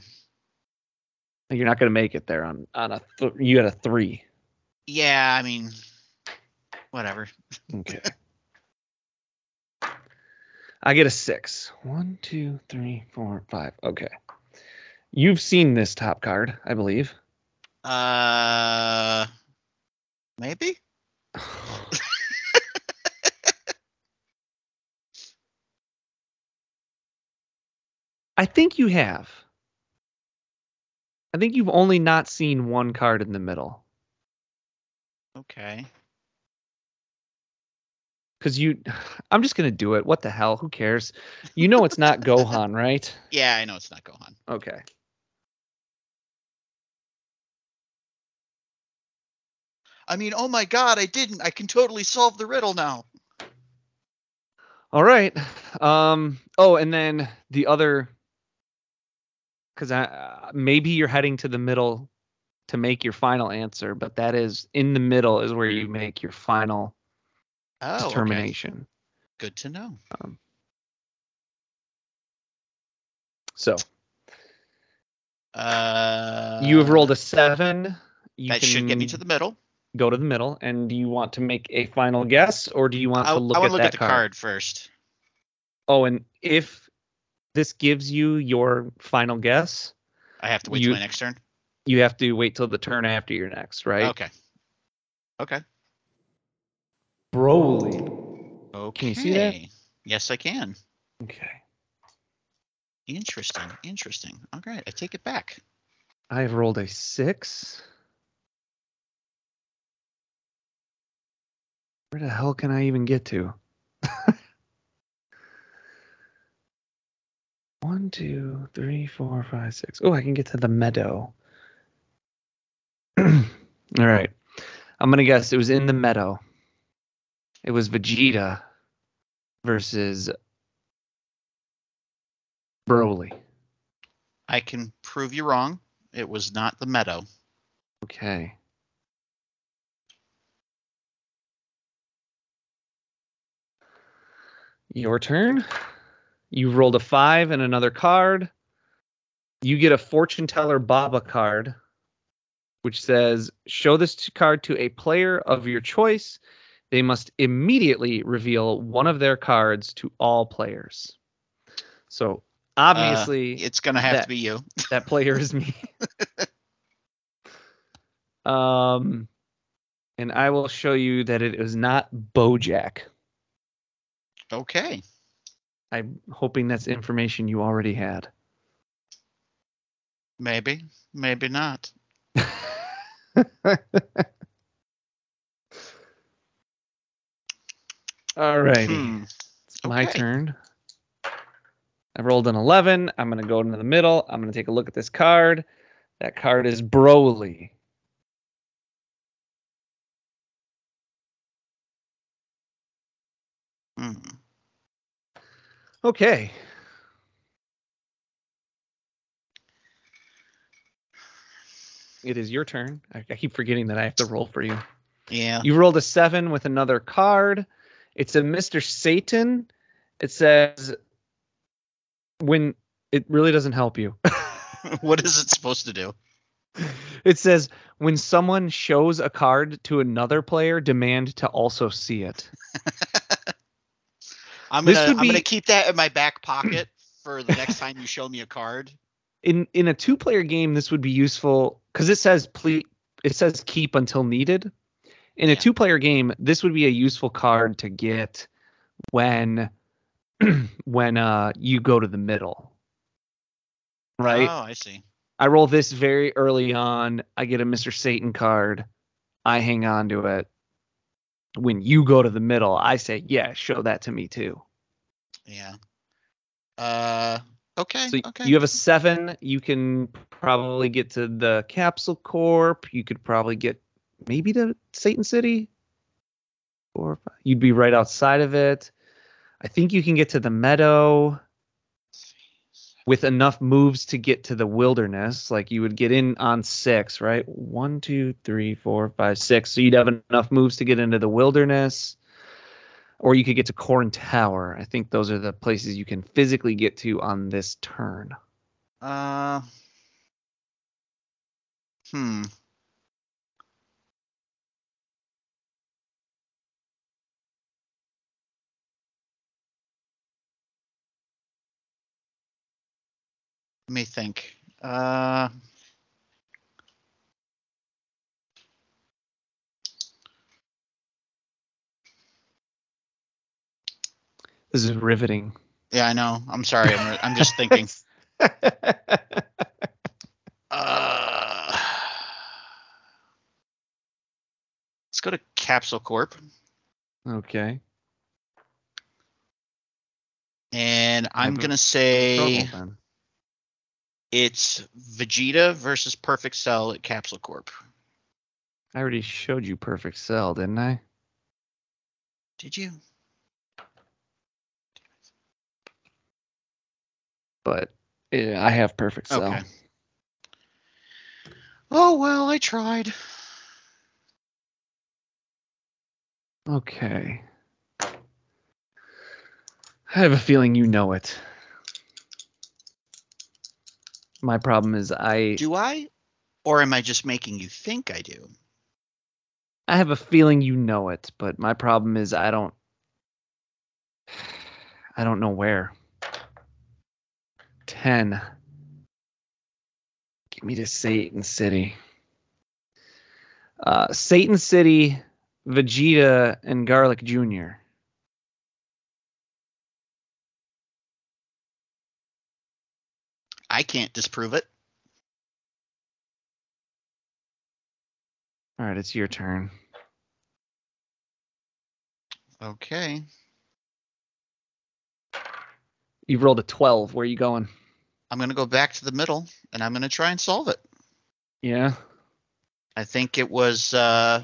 You're not gonna make it there on on a. Th- you had a three. Yeah, I mean, whatever. Okay. I get a six. One, two, three, four, five. Okay. You've seen this top card, I believe. Uh, maybe. I think you have. I think you've only not seen one card in the middle. Okay. Because you, I'm just gonna do it. What the hell? Who cares? You know it's not Gohan, right? Yeah, I know it's not Gohan. Okay. I mean, oh my God, I didn't. I can totally solve the riddle now. All right. Um. Oh, and then the other, because I uh, maybe you're heading to the middle to make your final answer, but that is in the middle is where you make your final Oh, okay. Good to know. So Uh, you have rolled a seven. You that should get me to the middle. go to the middle. And do you want to make a final guess, or do you want I, to look I at to look that at the card? card first. Oh, and if this gives you your final guess. I have to wait You- till my next turn. You have to wait till the turn after your next, right? Okay. Okay. Broly. Okay. Can you see that? Yes, I can. Okay. Interesting. Interesting. All right, I take it back. I have rolled a six. Where the hell can I even get to? One, two, three, four, five, six. Oh, I can get to the meadow. All right. I'm going to guess it was in the meadow. It was Vegeta versus Broly. I can prove you wrong. It was not the meadow. Okay. Your turn. You rolled a five and another card. You get a fortune teller Baba card, which says, Show this card to a player of your choice. They must immediately reveal one of their cards to all players. So obviously, It's gonna have That- to be you. that player is me. um, and I will show you that it is not Bojack. Okay. I'm hoping that's information you already had. Maybe. Maybe not. Alrighty, Hmm. it's my okay. turn. I rolled an 11. I'm going to go into the middle. I'm going to take a look at this card. That card is Broly. Hmm. Okay. It is your turn. I, I keep forgetting that I have to roll for you. Yeah. You rolled a seven with another card. It's a Mr. Satan. It says when it really doesn't help you. what is it supposed to do? it says when someone shows a card to another player, demand to also see it. I'm gonna I'm gonna keep that in my back pocket for the next time you show me a card. In in a two player game, this would be useful because it says ple- it says keep until needed. In a two player game, this would be a useful card to get when when uh you go to the middle. Right? Oh, I see. I roll this very early on. I get a Mr. Satan card. I hang on to it. When you go to the middle, I say, "Yeah, show that to me too." Yeah. Uh. Okay. So okay. you have a seven. You can probably get to the Capsule Corp. You could probably get maybe to Satan City. Or you'd be right outside of it. I think you can get to the Meadow with enough moves to get to the Wilderness. Like you would get in on six, right? One, two, three, four, five, six. So you'd have enough moves to get into the Wilderness. Or you could get to Korin Tower. I think those are the places you can physically get to on this turn. Uh. Hmm. Let me think. Uh. This is riveting. Yeah, I know. I'm sorry. I'm, I'm just thinking. Uh, let's go to Capsule Corp. okay. And I'm gonna say Trouble it's Vegeta versus Perfect Cell at Capsule Corp. I already showed you Perfect Cell, didn't I? Did you? But yeah, I have Perfect Cell. Okay. Oh well, I tried. Okay. I have a feeling you know it. My problem is I Do I? Or am I just making you think I do? I have a feeling you know it, but my problem is I don't I don't know where. 10. Give me to Satan City. Uh, Satan City, Vegeta, and Garlic Jr. I can't disprove it. All right, it's your turn. Okay. You've rolled a 12. Where are you going? I'm going to go back to the middle and I'm going to try and solve it. Yeah. I think it was uh,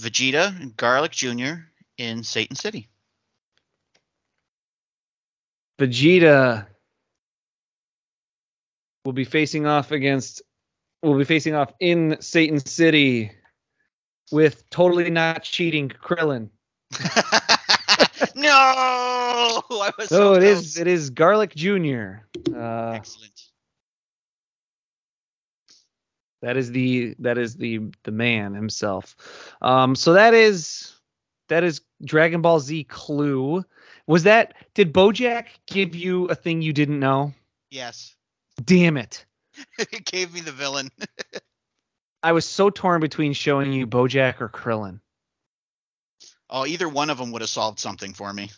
Vegeta and Garlic Jr. in Satan City. Vegeta will be facing off against will be facing off in Satan City with totally not cheating Krillin. no, I was So so it is close. it is Garlic Jr. Uh, Excellent. that is the that is the the man himself. Um, so that is that is Dragon Ball Z Clue. Was that did BoJack give you a thing you didn't know? Yes, Damn it! it gave me the villain. I was so torn between showing you BoJack or Krillin. Oh, either one of them would have solved something for me.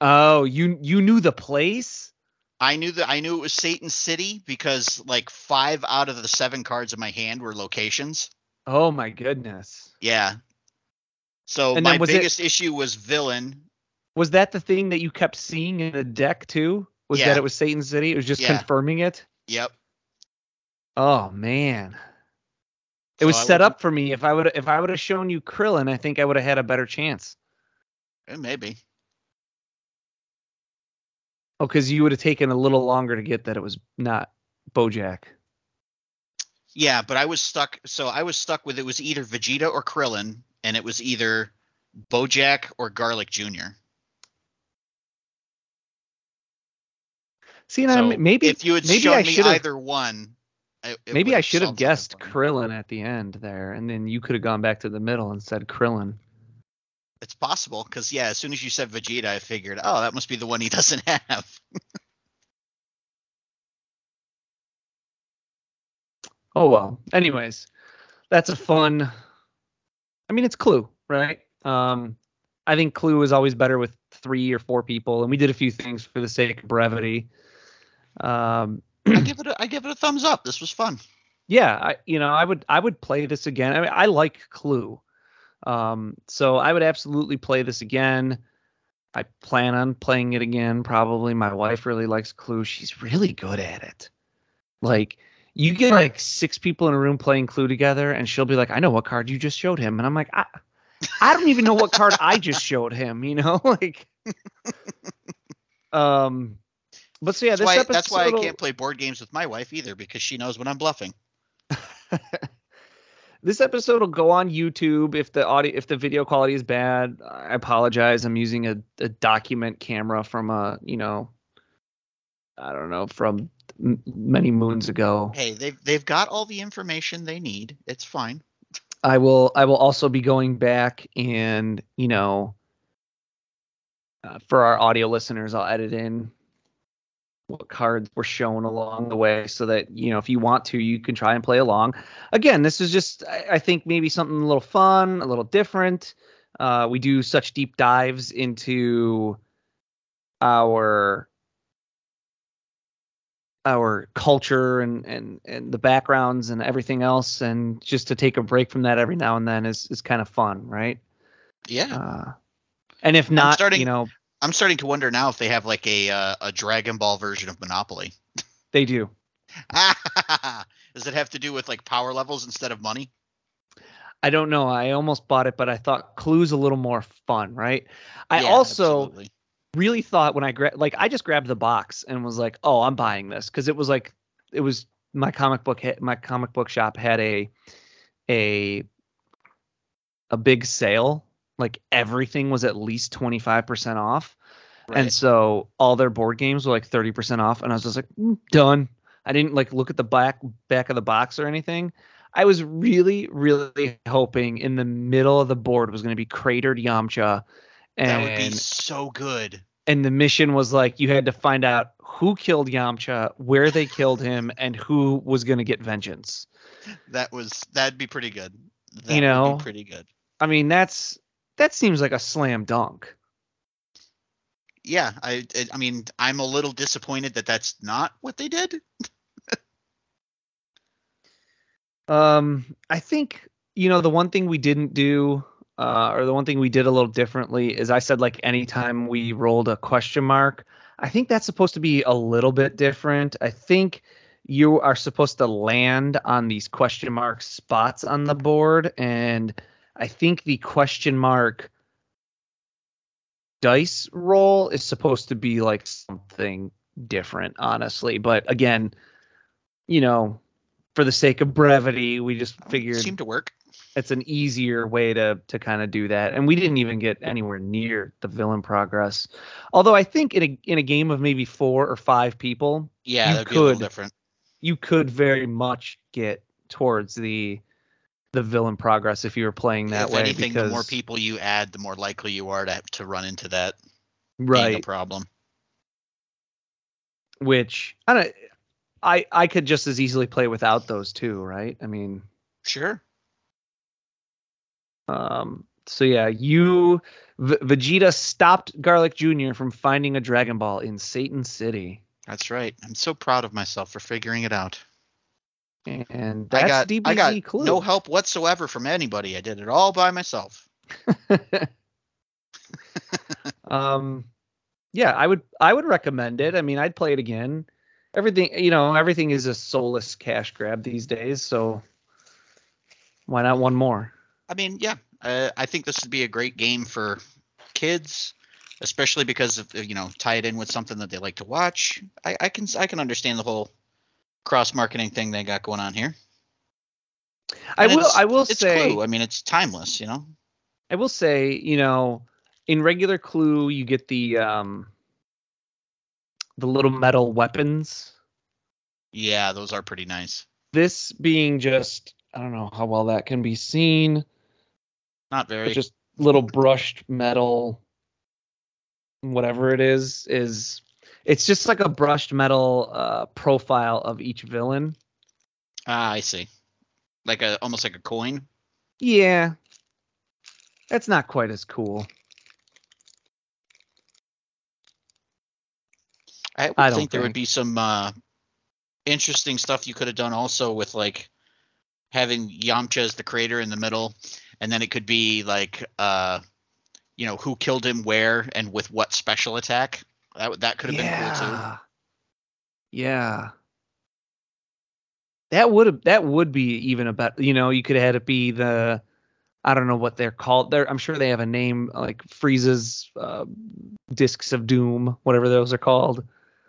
Oh, you you knew the place? I knew that I knew it was Satan City because like five out of the seven cards in my hand were locations. Oh my goodness. Yeah. So And my was it- biggest issue was villain. Was that the thing that you kept seeing in the deck too? Was Yeah. that it was Satan City? It was just Yeah. confirming it? Yep. Oh man. It was I set up for me. If I would if I would have shown you Krillin, I think I would have had a better chance. Eh, Maybe. Oh, because you would have taken a little longer to get that it was not Bojack. Yeah, but I was stuck. So I was stuck with it was either Vegeta or Krillin, and it was either Bojack or Garlic Jr. See, So maybe if you had maybe shown I me should have either one, maybe I should have guessed. Krillin at the end there, and then you could have gone back to the middle and said Krillin. It's possible because yeah, as soon as you said Vegeta, I figured, oh, that must be the one he doesn't have. Oh well. Anyways, that's a fun. I mean, it's Clue, right? Um, I think Clue is always better with three or four people, and we did a few things for the sake of brevity. Um, I give it a, I give it a thumbs up. This was fun. yeah, I you know I would I would play this again. I mean, I like Clue, um, so I would absolutely play this again. I plan on playing it again. Probably my wife really likes Clue. She's really good at it. Like you get like six people in a room playing Clue together, and she'll be like, "I know what card you just showed him," and I'm like, "I, I don't even know what card I just showed him." You know, like, um, but so yeah, that's this why episode. that's why I can't play board games with my wife either because she knows when I'm bluffing. this episode will go on YouTube if the audio if the video quality is bad. I apologize. I'm using a, a document camera from a you know I don't know from m- many moons ago. Hey, they've they've got all the information they need. It's fine. I will I will also be going back and you know uh, for our audio listeners I'll edit in what cards were shown along the way so that you know if you want to you can try and play along. Again, this is just I, I think maybe something a little fun, a little different. Uh, we do such deep dives into our our culture and and and the backgrounds and everything else and just to take a break from that every now and then is is kind of fun right Yeah. uh and if not starting- you know I'm starting to wonder now if they have like a uh, a Dragon Ball version of Monopoly. they do Does it have to do with like power levels instead of money? i don't know i almost bought it but i thought clues a little more fun right i Yeah, also absolutely. really thought when i grabbed like i just grabbed the box and was like oh i'm buying this because it was like it was my comic book ha- my comic book shop had a a a big sale like everything was at least 25% off Right. and so all their board games were like 30% off and i was just like "Mm, done i didn't like look at the back back of the box or anything i was really really hoping in the middle of the board was going to be cratered yamcha and that would be so good. and the mission was like you had to find out who killed Yamcha, where they killed him, and who was going to get vengeance. That was that'd be pretty good. That You know, pretty good. I mean, that's that seems like a slam dunk. Yeah, I I- mean I'm a little disappointed that that's not what they did. Um, I think you know the one thing we didn't do, uh, or the one thing we did a little differently is I said like anytime we rolled a question mark, I think that's supposed to be a little bit different. I think you are supposed to land on these question mark spots on the board, and I think the question mark dice roll is supposed to be like something different, honestly. But again, you know, for the sake of brevity, we just figured Seemed to work. it's an easier way to to kind of do that. And we didn't even get anywhere near the villain progress. Although I think in a in a game of maybe four or five people, Yeah, You that'd be a could- different. you could very much get towards the the villain progress if you were playing that if way. anything, because, the more people you add, the more likely you are to to run into that being a right? problem. Which I don't. I I could just as easily play without those two, right? I mean, Sure. Um, so yeah, you v- Vegeta stopped Garlic Jr. from finding a Dragon Ball in Satan City, That's right. I'm so proud of myself for figuring it out. And that's I got DBZ I got clue. no help whatsoever from anybody. I did it all by myself. um, yeah, I would I would recommend it. I mean, I'd play it again. Everything you know, everything is a soulless cash grab these days, so why not one more? I mean, yeah, uh, I think this would be a great game for kids, especially because of you know tie it in with something that they like to watch. I, I can I can understand the whole cross marketing thing they got going on here. I will I will it's say Clue. I mean, it's timeless. You know. I will say, you know, in regular Clue, you get the um the little metal weapons. Yeah, those are pretty nice. This being just, I don't know how well that can be seen, Not very. just little brushed metal, whatever it is, is it's just like a brushed metal uh, profile of each villain. ah, I see. Like a almost like a coin. Yeah, that's not quite as cool. I would I don't think there would be some uh, interesting stuff you could have done also with like having Yamcha as the creator in the middle, and then it could be like uh, you know who killed him where and with what special attack. That would- that could have been cool too. yeah. Yeah. That would have that would be even about you know, you could have had it be the I don't know what they're called. They're I'm sure they have a name like Frieza's uh, discs of doom, whatever those are called.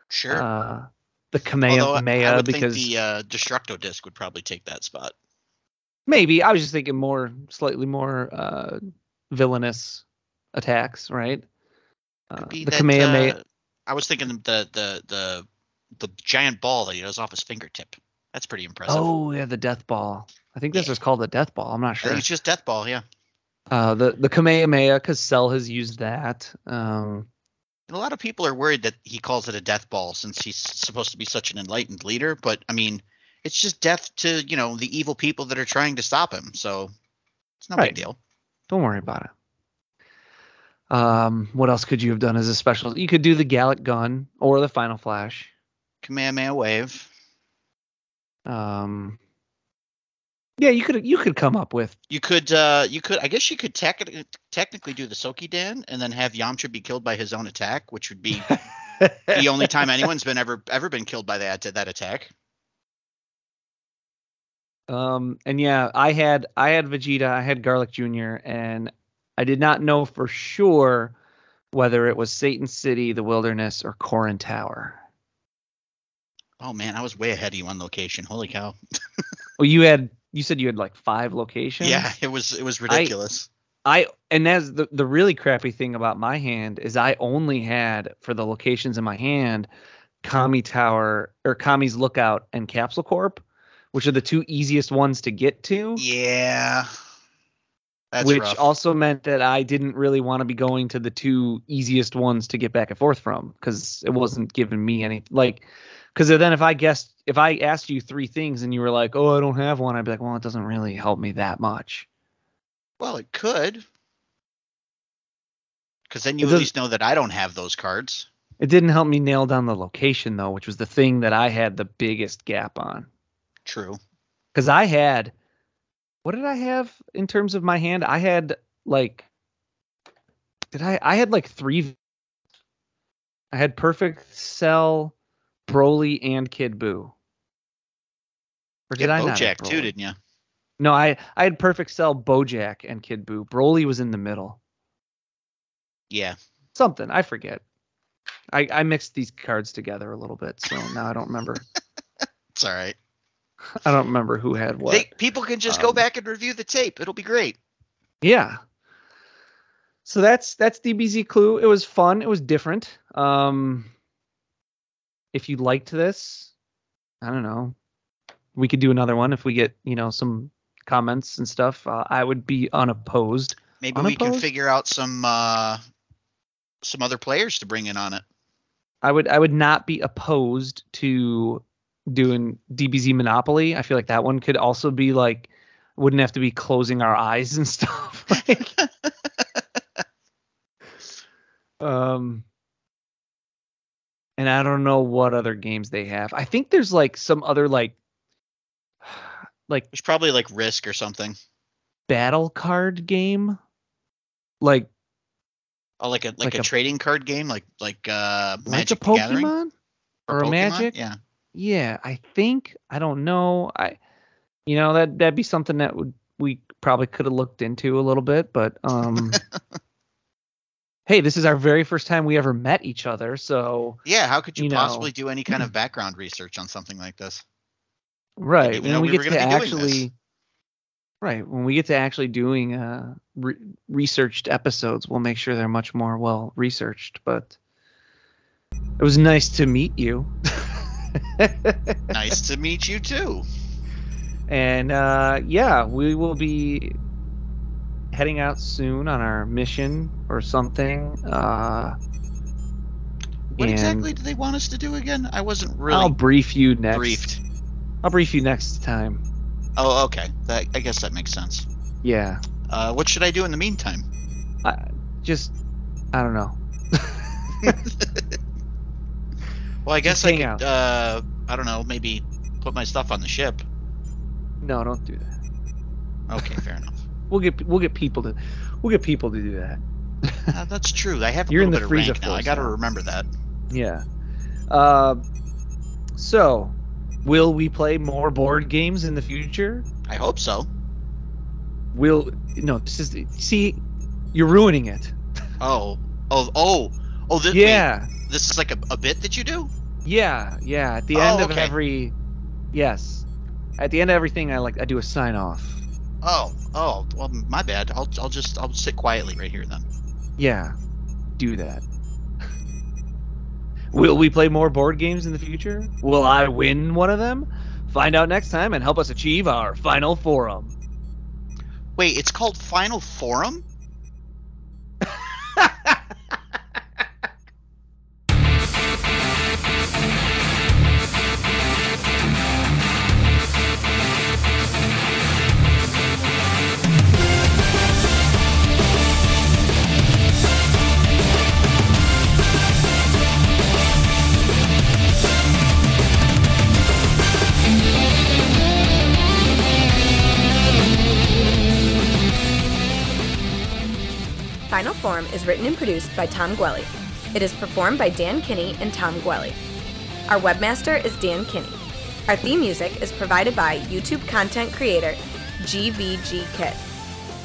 Sure. Uh the Although I- I Kamehameha because think the uh, Destructo disc would probably take that spot. maybe I was just thinking more slightly more uh villainous attacks, right? Uh, the that, Kamehameha uh, I was thinking the the the the giant ball that he does off his fingertip. That's pretty impressive. Oh yeah, the death ball. I think this Yeah. was called the death ball. I'm not sure. it's just death ball. Yeah. Uh, the the Kamehameha, because Cell has used that. Um, And a lot of people are worried that he calls it a death ball since he's supposed to be such an enlightened leader. But I mean, it's just death to you know the evil people that are trying to stop him. So it's no Right. big deal. don't worry about it. Um, what else could you have done as a special? You could do the Galick gun or the Final Flash. Kamehameha wave. Um, yeah, you could you could come up with You could uh you could I guess you could tec- technically do the Soki Dan and then have Yamcha be killed by his own attack, which would be the only time anyone's been ever ever been killed by that that attack. Um, and yeah, I had I had Vegeta, I had Garlic Jr., and I did not know for sure whether it was Satan City, the Wilderness, or Korin Tower. Oh man, I was way ahead of you on location. Holy cow. Well, you had you said you had like five locations. Yeah, it was it was ridiculous. I and that's the the really crappy thing about my hand is I only had for the locations in my hand Kami Tower or Kami's Lookout and Capsule Corp, which are the two easiest ones to get to. Yeah. That's which rough. also meant that I didn't really want to be going to the two easiest ones to get back and forth from because it wasn't giving me any like because then if I guessed if I asked you three things and you were like oh I don't have one I'd be like well it doesn't really help me that much well, it could. Because then It you at least know that I don't have those cards. it didn't help me nail down the location though which was the thing that I had the biggest gap on True. because I had what did I have in terms of my hand I had like did I I had like three I had perfect cell Broly and Kid Buu or did I not Bojack too, didn't you? No, I I had perfect cell Bojack and Kid Buu. Broly was in the middle. Yeah. Something I forget. I I mixed these cards together a little bit, so now I don't remember. It's all right. I don't remember who had what. They, people can just go Um, back and review the tape. It'll be great. Yeah. So that's that's DBZ Clue. It was fun. It was different. Um, if you liked this, I don't know, we could do another one if we get you know some comments and stuff. Uh, I would be unopposed. Maybe we can figure out some uh some other players to bring in on it. I would I would not be opposed to doing DBZ Monopoly. I feel like that one could also be like wouldn't have to be closing our eyes and stuff. like, um and I don't know what other games they have. I think there's like some other like like There's probably like Risk or something. battle card game. Like Oh, like a like, Like a, a- trading card game, like like uh like Magic a the Gathering Pokemon or, a Pokemon? Magic. Yeah. Yeah, I think I don't know. I you know that that'd be something that would we probably could have looked into a little bit, but um Hey, this is our very first time we ever met each other, so Yeah, how could you, You know. possibly do any kind of background research on something like this? right when know we, we get to gonna be doing this. actually right when we get to actually doing uh re- researched episodes, we'll make sure they're much more well researched. But it was nice to meet you. nice to meet you too. And uh, yeah, we will be heading out soon on our mission or something. Uh, What exactly do they want us to do again? I wasn't really I'll brief you next. briefed. I'll brief you next time. Oh, okay. That I guess that makes sense. Yeah. Uh, what should I do in the meantime? I, just I don't know. Well, I guess I could. out. Uh, I don't know. Maybe put my stuff on the ship. No, don't do that. Okay, fair enough. We'll get we'll get people to we'll get people to do that. Uh, that's true. I have a You're in the bit of rank now. I got to remember that. Yeah. Uh, so, will we play more board games in the future? I hope so. Will no? This is see, you're ruining it. Oh, oh, oh, oh. This, Yeah. wait, this is like a, a bit that you do. Yeah, yeah. At the Oh, end of okay. every, yes, at the end of everything, I like I do a sign off. Oh, oh. Well, my bad. I'll, I'll just, I'll sit quietly right here then. Yeah, do that. Will we play more board games in the future? Will I win one of them? Find out next time and help us achieve our final forum. Wait, it's called Final Forum. written and produced by Tom Gwelly. It is performed by Dan Kinney and Tom Gwelly. Our webmaster is Dan Kinney. Our theme music is provided by YouTube content creator GVG Kit.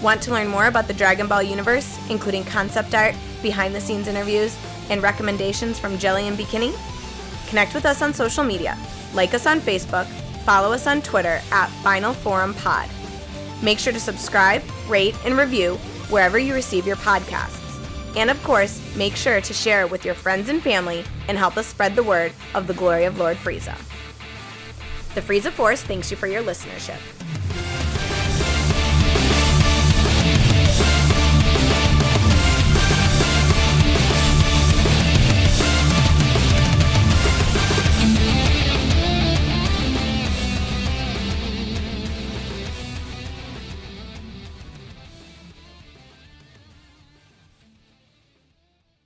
Want to learn more about the Dragon Ball universe, including concept art, behind the scenes interviews, and recommendations from Jelli and Bekinney? Connect with us on social media. Like us on Facebook, follow us on Twitter at Final Forum Pod. Make sure to subscribe, rate, and review wherever you receive your podcasts. And of course, make sure to share it with your friends and family and help us spread the word of the glory of Lord Frieza. The Frieza Force thanks you for your listenership.